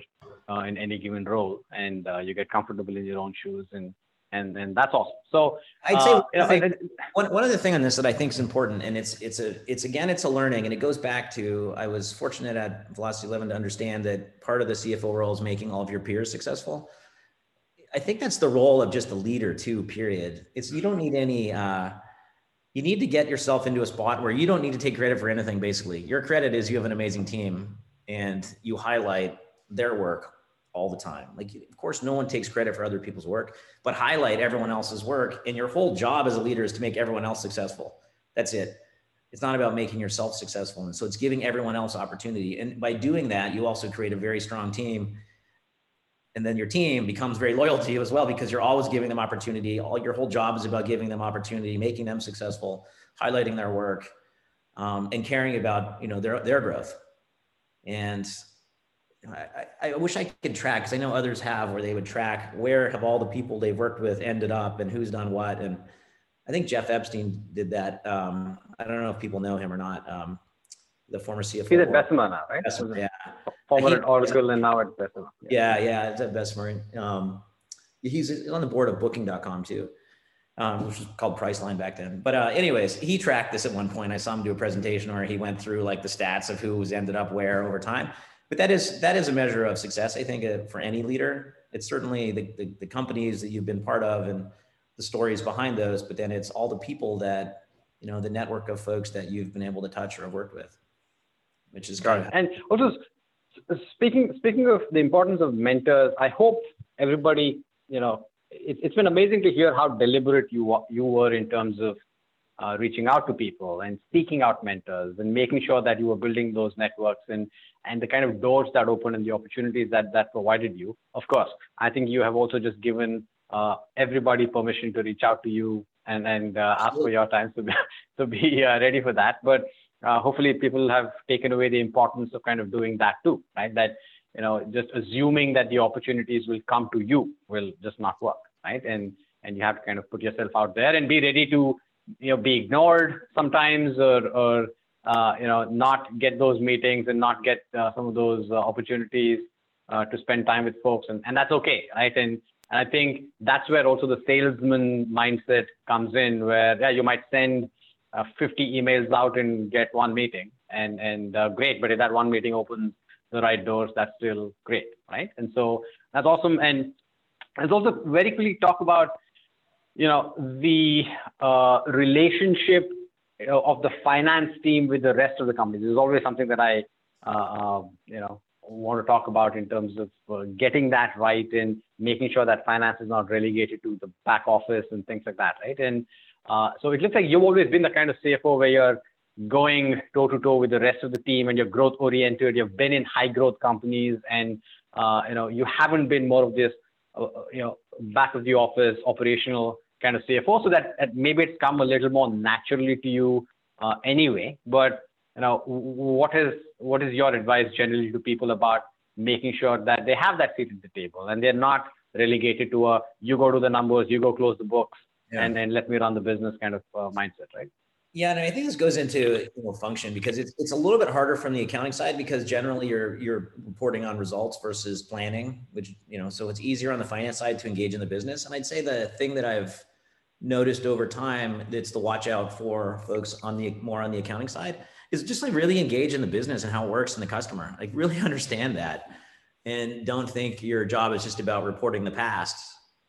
uh, in any given role, and uh, you get comfortable in your own shoes, and and and that's awesome. So I'd say uh, you know, thing, one one other thing on this that I think is important, and it's it's a it's again it's a learning, and it goes back to I was fortunate at Velocity Eleven to understand that part of the CFO role is making all of your peers successful. I think that's the role of just a leader too. Period. It's you don't need any. Uh, you need to get yourself into a spot where you don't need to take credit for anything. Basically, your credit is you have an amazing team, and you highlight their work all the time. Like, of course, no one takes credit for other people's work, but highlight everyone else's work. And your whole job as a leader is to make everyone else successful. That's it. It's not about making yourself successful. And so it's giving everyone else opportunity. And by doing that, you also create a very strong team. And then your team becomes very loyal to you as well because you're always giving them opportunity. All your whole job is about giving them opportunity, making them successful, highlighting their work, um, and caring about you know their their growth. And I, I wish I could track because I know others have where they would track where have all the people they've worked with ended up and who's done what. And I think Jeff Epstein did that. Um, I don't know if people know him or not. Um, the former CFO. He's at Bessemer now, right? Bessemer, yeah. Former at Oracle and now at Bessemer. Yeah, yeah, yeah it's at Bessemer. Um, he's on the board of Booking.com too, um, which was called Priceline back then. But uh, anyways, he tracked this at one point. I saw him do a presentation where he went through like the stats of who's ended up where over time but that is that is a measure of success i think uh, for any leader it's certainly the, the, the, companies that you've been part of and the stories behind those but then it's all the people that you know the network of folks that you've been able to touch or have worked with which is great and also speaking speaking of the importance of mentors i hope everybody you know it, it's been amazing to hear how deliberate you you were in terms of uh, reaching out to people and seeking out mentors and making sure that you were building those networks and and the kind of doors that open and the opportunities that that provided you. Of course, I think you have also just given uh, everybody permission to reach out to you and and uh, ask for your time to be to be uh, ready for that. But uh, hopefully, people have taken away the importance of kind of doing that too, right? That you know, just assuming that the opportunities will come to you will just not work, right? And and you have to kind of put yourself out there and be ready to you know be ignored sometimes or or uh, you know not get those meetings and not get uh, some of those uh, opportunities uh, to spend time with folks and, and that's okay right and, and i think that's where also the salesman mindset comes in where yeah you might send uh, 50 emails out and get one meeting and and uh, great but if that one meeting opens the right doors that's still great right and so that's awesome and let's also very quickly talk about you know, the uh, relationship of the finance team with the rest of the company. This is always something that I, uh, uh, you know, want to talk about in terms of uh, getting that right and making sure that finance is not relegated to the back office and things like that, right? And so it looks like you've always been the kind of CFO where you're going toe to toe with the rest of the team and you're growth oriented. You've been in high growth companies and uh, you haven't been more of this, you know, back of the office operational kind of CFO, so that maybe it's come a little more naturally to you uh, anyway. But you know, what is your advice generally to people about making sure that they have that seat at the table and they're not relegated to a you go to the numbers, you go close the books, yeah. and then let me run the business kind of uh, mindset, right? Yeah, and I think this goes into you know, function because it's it's a little bit harder from the accounting side because generally you're you're reporting on results versus planning, which you know, so it's easier on the finance side to engage in the business. And I'd say the thing that I've noticed over time that's the watch out for folks on the more on the accounting side is just like really engage in the business and how it works and the customer. Like really understand that and don't think your job is just about reporting the past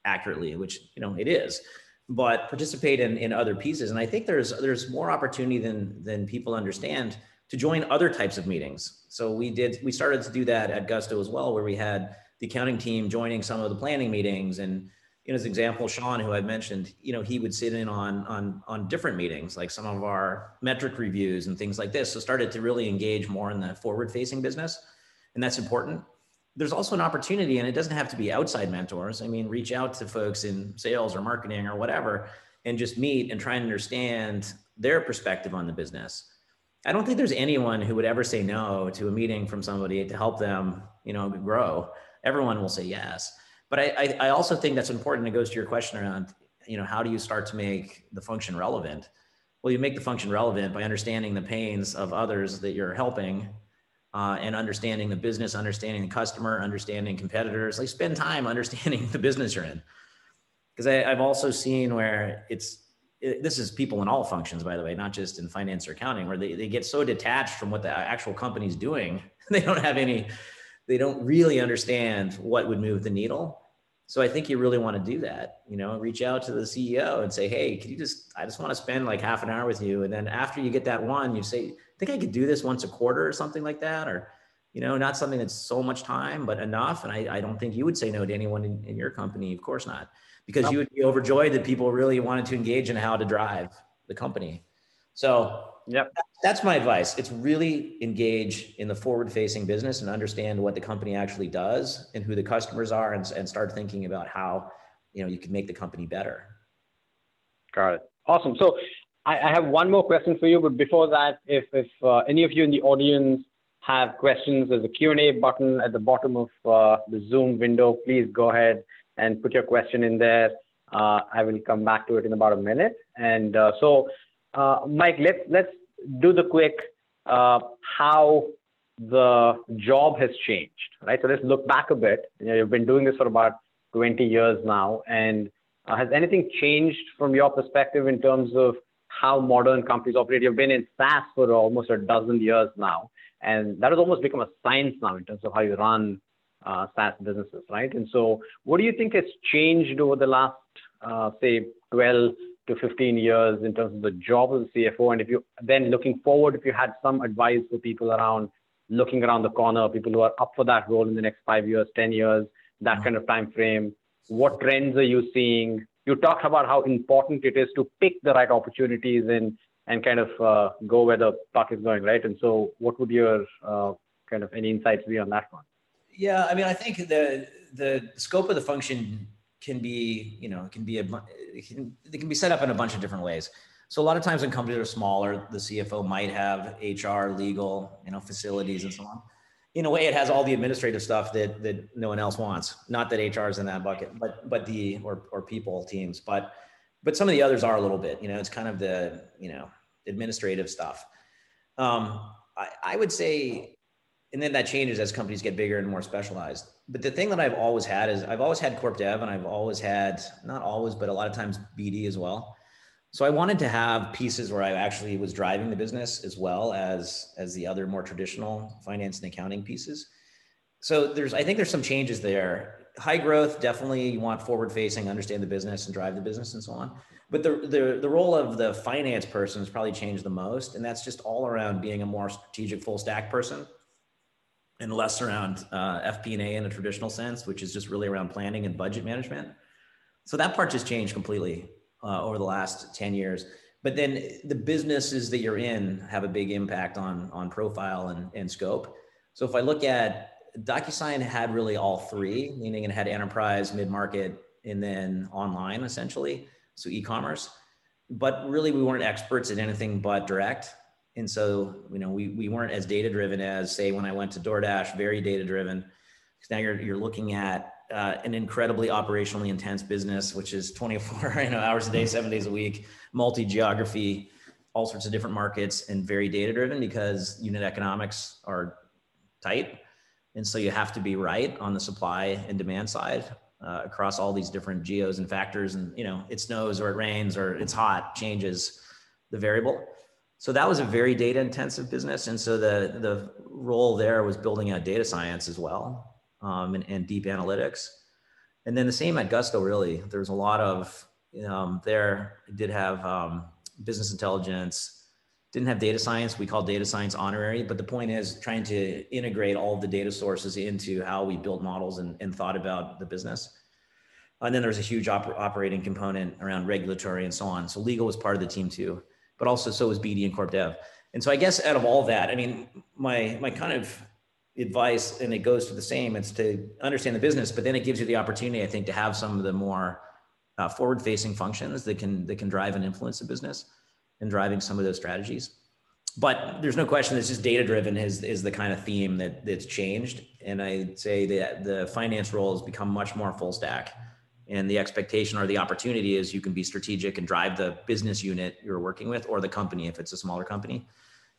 accurately, which you know it is but participate in, in other pieces. And I think there's there's more opportunity than than people understand to join other types of meetings. So we did we started to do that at Gusto as well, where we had the accounting team joining some of the planning meetings and you know, as example, Sean, who I mentioned, you know, he would sit in on on on different meetings, like some of our metric reviews and things like this. So started to really engage more in the forward-facing business, and that's important. There's also an opportunity, and it doesn't have to be outside mentors. I mean, reach out to folks in sales or marketing or whatever, and just meet and try and understand their perspective on the business. I don't think there's anyone who would ever say no to a meeting from somebody to help them, you know, grow. Everyone will say yes but I, I, also think that's important. It goes to your question around, you know, how do you start to make the function relevant? Well, you make the function relevant by understanding the pains of others that you're helping uh, and understanding the business, understanding the customer, understanding competitors. Like spend time understanding the business you're in. Because I've also seen where it's, it, this is people in all functions, by the way, not just in finance or accounting, where they, they get so detached from what the actual company's doing, they don't have any they don't really understand what would move the needle. So I think you really want to do that, you know, reach out to the CEO and say, Hey, can you just, I just want to spend like half an hour with you. And then after you get that one, you say, I think I could do this once a quarter or something like that. Or, you know, not something that's so much time, but enough. And I, I don't think you would say no to anyone in, in your company. Of course not, because you would be overjoyed that people really wanted to engage in how to drive the company. So Yep. That's my advice. It's really engage in the forward facing business and understand what the company actually does and who the customers are and, and start thinking about how, you know, you can make the company better. Got it. Awesome. So I, I have one more question for you, but before that, if, if uh, any of you in the audience have questions, there's a Q&A button at the bottom of uh, the Zoom window. Please go ahead and put your question in there. Uh, I will come back to it in about a minute. And uh, so Mike, let's let's do the quick uh, how the job has changed, right? So let's look back a bit. You know, you've been doing this for about 20 years now, and uh, has anything changed from your perspective in terms of how modern companies operate? You've been in SaaS for almost a dozen years now, and that has almost become a science now in terms of how you run uh, SaaS businesses, right? And so, what do you think has changed over the last, uh, say, 12 to 15 years in terms of the job of the CFO? And if you then looking forward, if you had some advice for people around looking around the corner, people who are up for that role in the next five years, 10 years, that kind of time frame, what trends are you seeing? You talked about how important it is to pick the right opportunities and and kind of uh, go where the puck is going, right? And so, what would your uh, kind of any insights be on that one? Yeah, I mean, I think the the scope of the function can be, you know, can be a, it can, can be set up in a bunch of different ways. So a lot of times when companies are smaller, the CFO might have HR, legal, you know, facilities and so on. In a way, it has all the administrative stuff that that no one else wants. Not that HR is in that bucket, but but the or or people teams, but but some of the others are a little bit. You know, it's kind of the you know administrative stuff. Um, I, I would say, and then that changes as companies get bigger and more specialized but the thing that I've always had is I've always had corp dev and I've always had not always, but a lot of times BD as well. So I wanted to have pieces where I actually was driving the business as well as as the other more traditional finance and accounting pieces. So there's I think there's some changes there. High growth, definitely you want forward facing, understand the business and drive the business and so on. But the, the the role of the finance person has probably changed the most. And that's just all around being a more strategic full stack person and less around uh, FP&A in a traditional sense, which is just really around planning and budget management. So that part just changed completely uh, over the last 10 years. But then the businesses that you're in have a big impact on, on profile and, and scope. So if I look at DocuSign had really all three, meaning it had enterprise, mid-market, and then online essentially, so e-commerce. But really we weren't experts at anything but direct. And so, you know, we, we weren't as data driven as say when I went to DoorDash, very data driven. Because now you're, you're looking at uh, an incredibly operationally intense business, which is 24 you know, hours a day, seven days a week, multi geography, all sorts of different markets, and very data driven because unit economics are tight. And so you have to be right on the supply and demand side uh, across all these different geos and factors. And, you know, it snows or it rains or it's hot changes the variable so that was a very data intensive business and so the the role there was building out data science as well um, and, and, deep analytics. And then the same at gusto really. There was a lot of um, there did have um, business intelligence. Didn't have data science. We call data science honorary but the point is trying to integrate all the data sources into how we built models and, and thought about the business. And then there was a huge op- operating component around regulatory and so on. So legal was part of the team too, but also so is BD and Corp Dev. And so I guess out of all that, I mean, my my kind of advice, and it goes to the same, it's to understand the business, but then it gives you the opportunity, I think, to have some of the more uh, forward-facing functions that can that can drive and influence the business and driving some of those strategies. But there's no question it's just data-driven is is the kind of theme that that's changed. And I'd say that the finance role has become much more full stack and the expectation or the opportunity is you can be strategic and drive the business unit you're working with or the company if it's a smaller company.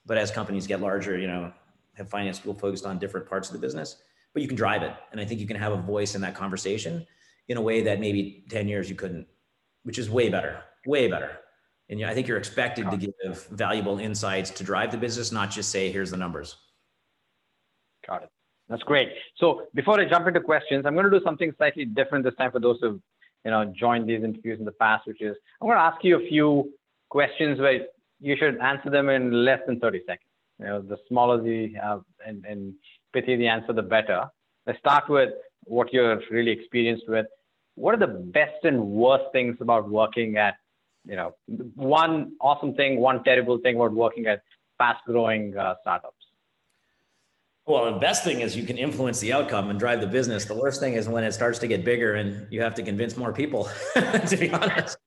But as companies get larger you know have finance people focused on different parts of the business but you can drive it. And i think you can have a voice in that conversation in a way that maybe 10 years you couldn't which is way better way better. And i think you're expected to give valuable insights to drive the business not just say here's the numbers. Got it that's great. So before I jump into questions, I'm going to do something slightly different this time for those who've you know joined these interviews in the past, which is I'm going to ask you a few questions where you should answer them in less than 30 seconds. You know, the smaller the uh, and, and pithy the answer, the better. Let's start with what you're really experienced with. What are the best and worst things about working at, you know, one awesome thing, one terrible thing about working at fast-growing uh, startups? Well, the best thing is you can influence the outcome and drive the business. The worst thing is when it starts to get bigger and you have to convince more people, to be honest.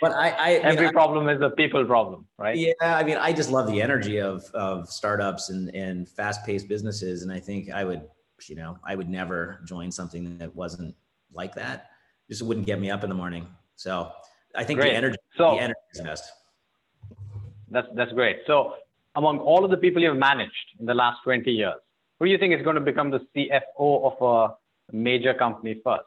But I, I every mean, problem I, is a people problem, right? Yeah, I mean, I just love the energy of of startups and and fast paced businesses, and I think I would, you know, I would never join something that wasn't like that. Just wouldn't get me up in the morning. So I think great. the energy, so, the energy is best. That's that's great. So among all of the people you've managed in the last 20 years, who do you think is going to become the CFO of a major company first?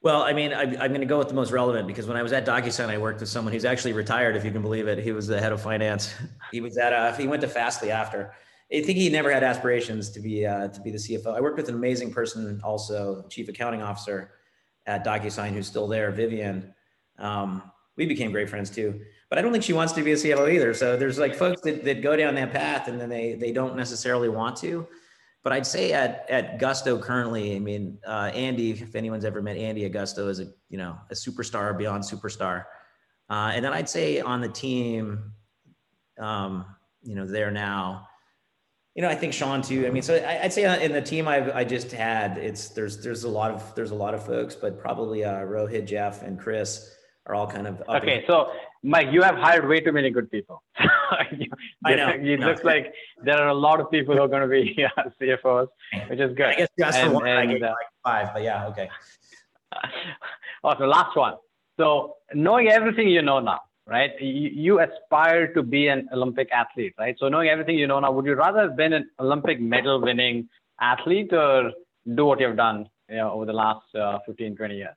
Well, I mean, I, am going to go with the most relevant because when I was at DocuSign, I worked with someone who's actually retired, if you can believe it. He was the head of finance. He was at, uh, he went to Fastly after. I think he never had aspirations to be uh, to be the CFO. I worked with an amazing person, also chief accounting officer at DocuSign, who's still there, Vivian. Um, we became great friends too but I don't think she wants to be a CFO either. So there's like folks that, that go down that path and then they they don't necessarily want to. But I'd say at at Gusto currently, I mean, uh, Andy, if anyone's ever met Andy at Gusto, is a you know a superstar beyond superstar. Uh, and then I'd say on the team, um, you know, there now, you know, I think Sean too. I mean, so I, would say in the team I've I just had, it's there's there's a lot of there's a lot of folks, but probably uh, Rohit, Jeff, and Chris are all kind of okay. So Mike, you have hired way too many good people. you, I know. It looks like there are a lot of people who are going to be CFOs, which is good. I guess just and, for one, and, I gave uh, like five, but yeah, okay. awesome. Last one. So knowing everything you know now, right? You, you aspire to be an Olympic athlete, right? So knowing everything you know now, would you rather have been an Olympic medal winning athlete or do what you've done you know, over the last uh, 15, 20 years?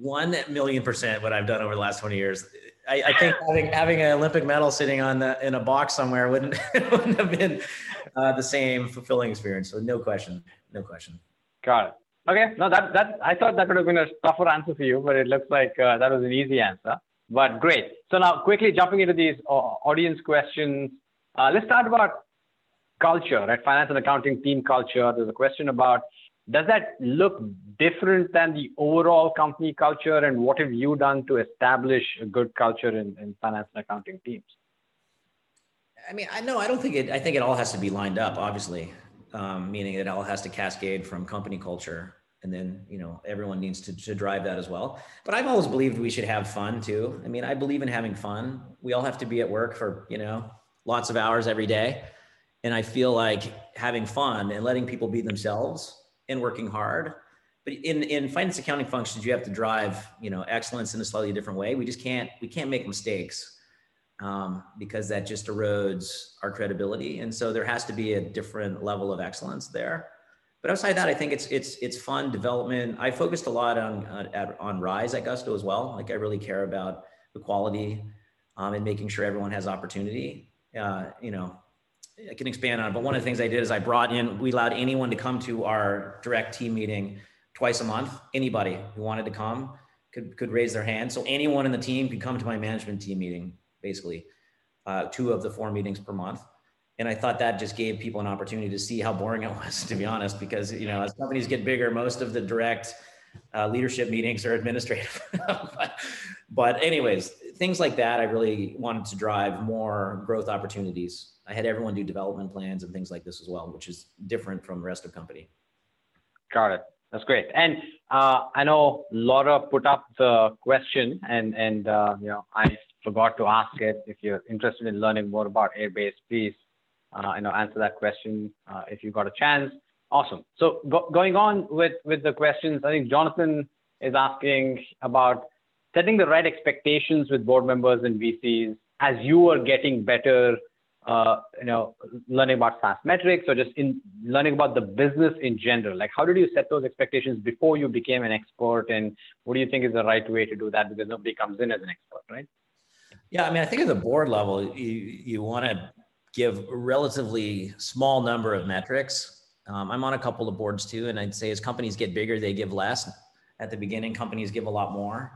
One million percent what I've done over the last 20 years. I, I think having having an Olympic medal sitting on the in a box somewhere wouldn't wouldn't have been uh, the same fulfilling experience. So no question, no question. Got it. Okay, no, that that I thought that would have been a tougher answer for you, but it looks like uh, that was an easy answer. But great. So now, quickly jumping into these uh, audience questions, uh, let's start about culture, right? Finance and accounting team culture. There's a question about does that look different than the overall company culture? And what have you done to establish a good culture in, in finance and accounting teams? I mean, I know I don't think it. I think it all has to be lined up, obviously, um, meaning it all has to cascade from company culture, and then you know everyone needs to, to drive that as well. But I've always believed we should have fun too. I mean, I believe in having fun. We all have to be at work for you know lots of hours every day, and I feel like having fun and letting people be themselves and working hard. But in, in finance accounting functions, you have to drive, you know, excellence in a slightly different way. We just can't, we can't make mistakes um, because that just erodes our credibility. And so there has to be a different level of excellence there. But outside that, I think it's it's it's fun development. I focused a lot on on, on Rise at Gusto as well. Like I really care about the quality um, and making sure everyone has opportunity. Uh, you know, I can expand on it, but one of the things I did is I brought in, we allowed anyone to come to our direct team meeting twice a month. Anybody who wanted to come could, could raise their hand. So anyone in the team could come to my management team meeting, basically, uh, two of the four meetings per month. And I thought that just gave people an opportunity to see how boring it was, to be honest, because, you know, as companies get bigger, most of the direct uh, leadership meetings are administrative. but, but anyways, things like that, I really wanted to drive more growth opportunities. I had everyone do development plans and things like this as well, which is different from the rest of company. Got it. That's great. And uh, I know Laura put up the question, and and uh, you know I forgot to ask it. If you're interested in learning more about Airbase, please uh, you know answer that question uh, if you got a chance. Awesome. So go, going on with with the questions, I think Jonathan is asking about setting the right expectations with board members and VCs as you are getting better uh, you know, learning about SaaS metrics or just in learning about the business in general? Like, how did you set those expectations before you became an expert? And what do you think is the right way to do that? Because nobody comes in as an expert, right? Yeah, I mean, I think at the board level, you, you want to give a relatively small number of metrics. Um, I'm on a couple of boards too, and I'd say as companies get bigger, they give less. At the beginning, companies give a lot more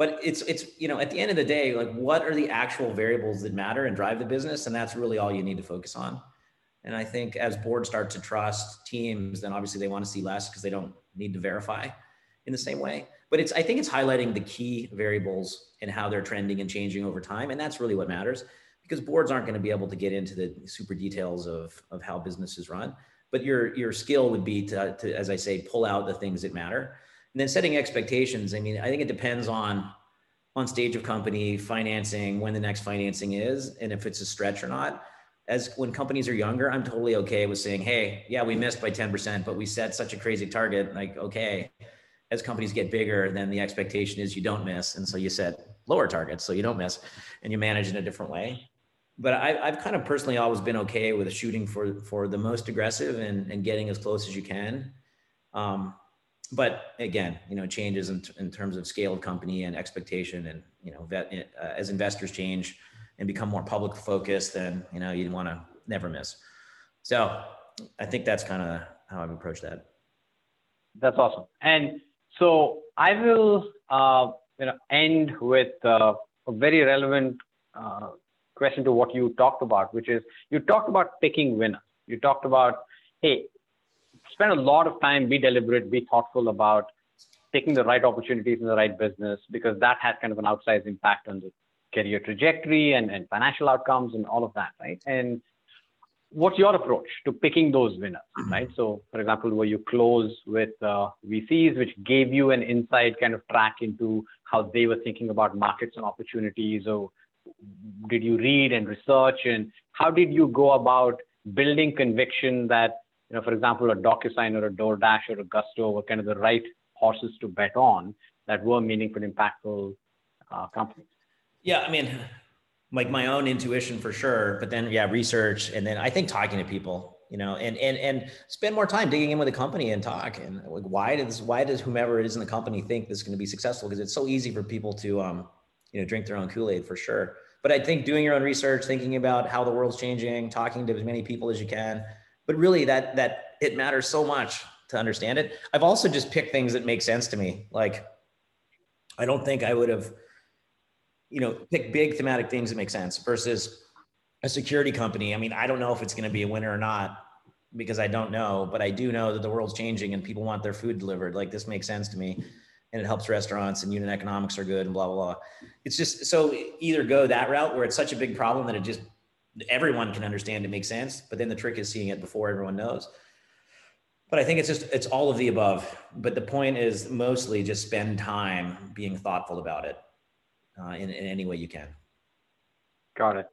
but it's it's you know at the end of the day like what are the actual variables that matter and drive the business? And that's really all you need to focus on. And i think as boards start to trust teams then obviously they want to see less because they don't need to verify in the same way. But it's i think it's highlighting the key variables and how they're trending and changing over time. And that's really what matters because boards aren't going to be able to get into the super details of of how businesses run. But your your skill would be to, to as i say pull out the things that matter and then setting expectations. I mean, I think it depends on on stage of company, financing, when the next financing is, and if it's a stretch or not. As when companies are younger, I'm totally okay with saying, "Hey, yeah, we missed by 10%, but we set such a crazy target." Like, okay. As companies get bigger, then the expectation is you don't miss, and so you set lower targets so you don't miss, and you manage in a different way. But I, have kind of personally always been okay with shooting for for the most aggressive and, and getting as close as you can. Um, but again, you know, changes in, in terms of scale of company and expectation, and you know, vet, uh, as investors change and become more public focused, then you know, you want to never miss. So, I think that's kind of how I've approached that. That's awesome. And so I will, uh, you know, end with uh, a very relevant uh, question to what you talked about, which is you talked about picking winners. You talked about, hey, spend a lot of time, be deliberate, be thoughtful about taking the right opportunities in the right business because that has kind of an outsized impact on the career trajectory and, and financial outcomes and all of that, right? And what's your approach to picking those winners, mm-hmm. right? So, for example, were you close with uh, VCs, which gave you an inside kind of track into how they were thinking about markets and opportunities, or did you read and research, and how did you go about building conviction that you know, for example, a DocuSign or a DoorDash or a Gusto were kind of the right horses to bet on that were meaningful, impactful uh, companies. Yeah, I mean, like my own intuition for sure, but then yeah, research, and then I think talking to people, you know, and and and spend more time digging in with the company and talk. And like, why does why does whomever it is in the company think this is going to be successful? Because it's so easy for people to, um, you know, drink their own Kool Aid for sure. But I think doing your own research, thinking about how the world's changing, talking to as many people as you can, but really that that it matters so much to understand it. I've also just picked things that make sense to me. Like I don't think I would have, you know, picked big thematic things that make sense versus a security company. I mean, I don't know if it's going to be a winner or not because I don't know, but I do know that the world's changing and people want their food delivered. Like this makes sense to me and it helps restaurants and unit economics are good and blah, blah, blah. It's just so either go that route where it's such a big problem that it just everyone can understand it makes sense but then the trick is seeing it before everyone knows. But i think it's just it's all of the above. But the point is mostly just spend time being thoughtful about it uh, in, in any way you can. Got it.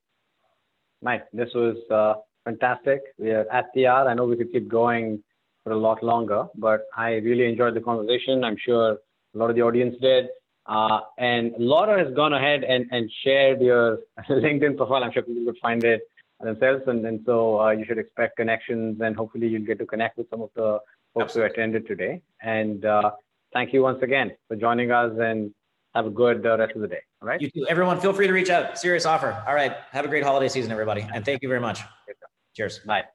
Mike this was uh, fantastic. We are at the hour. I know we could keep going for a lot longer but i really enjoyed the conversation. I'm sure a lot of the audience did uh, and Laura has gone ahead and, and shared your LinkedIn profile. I'm sure people would find it themselves. And, and so uh, you should expect connections and hopefully you'll get to connect with some of the folks Absolutely. who attended today. And uh, thank you once again for joining us and have a good uh, rest of the day. All right. You too. Everyone, feel free to reach out. Serious offer. All right. Have a great holiday season, everybody. And thank you very much. Cheers. Bye.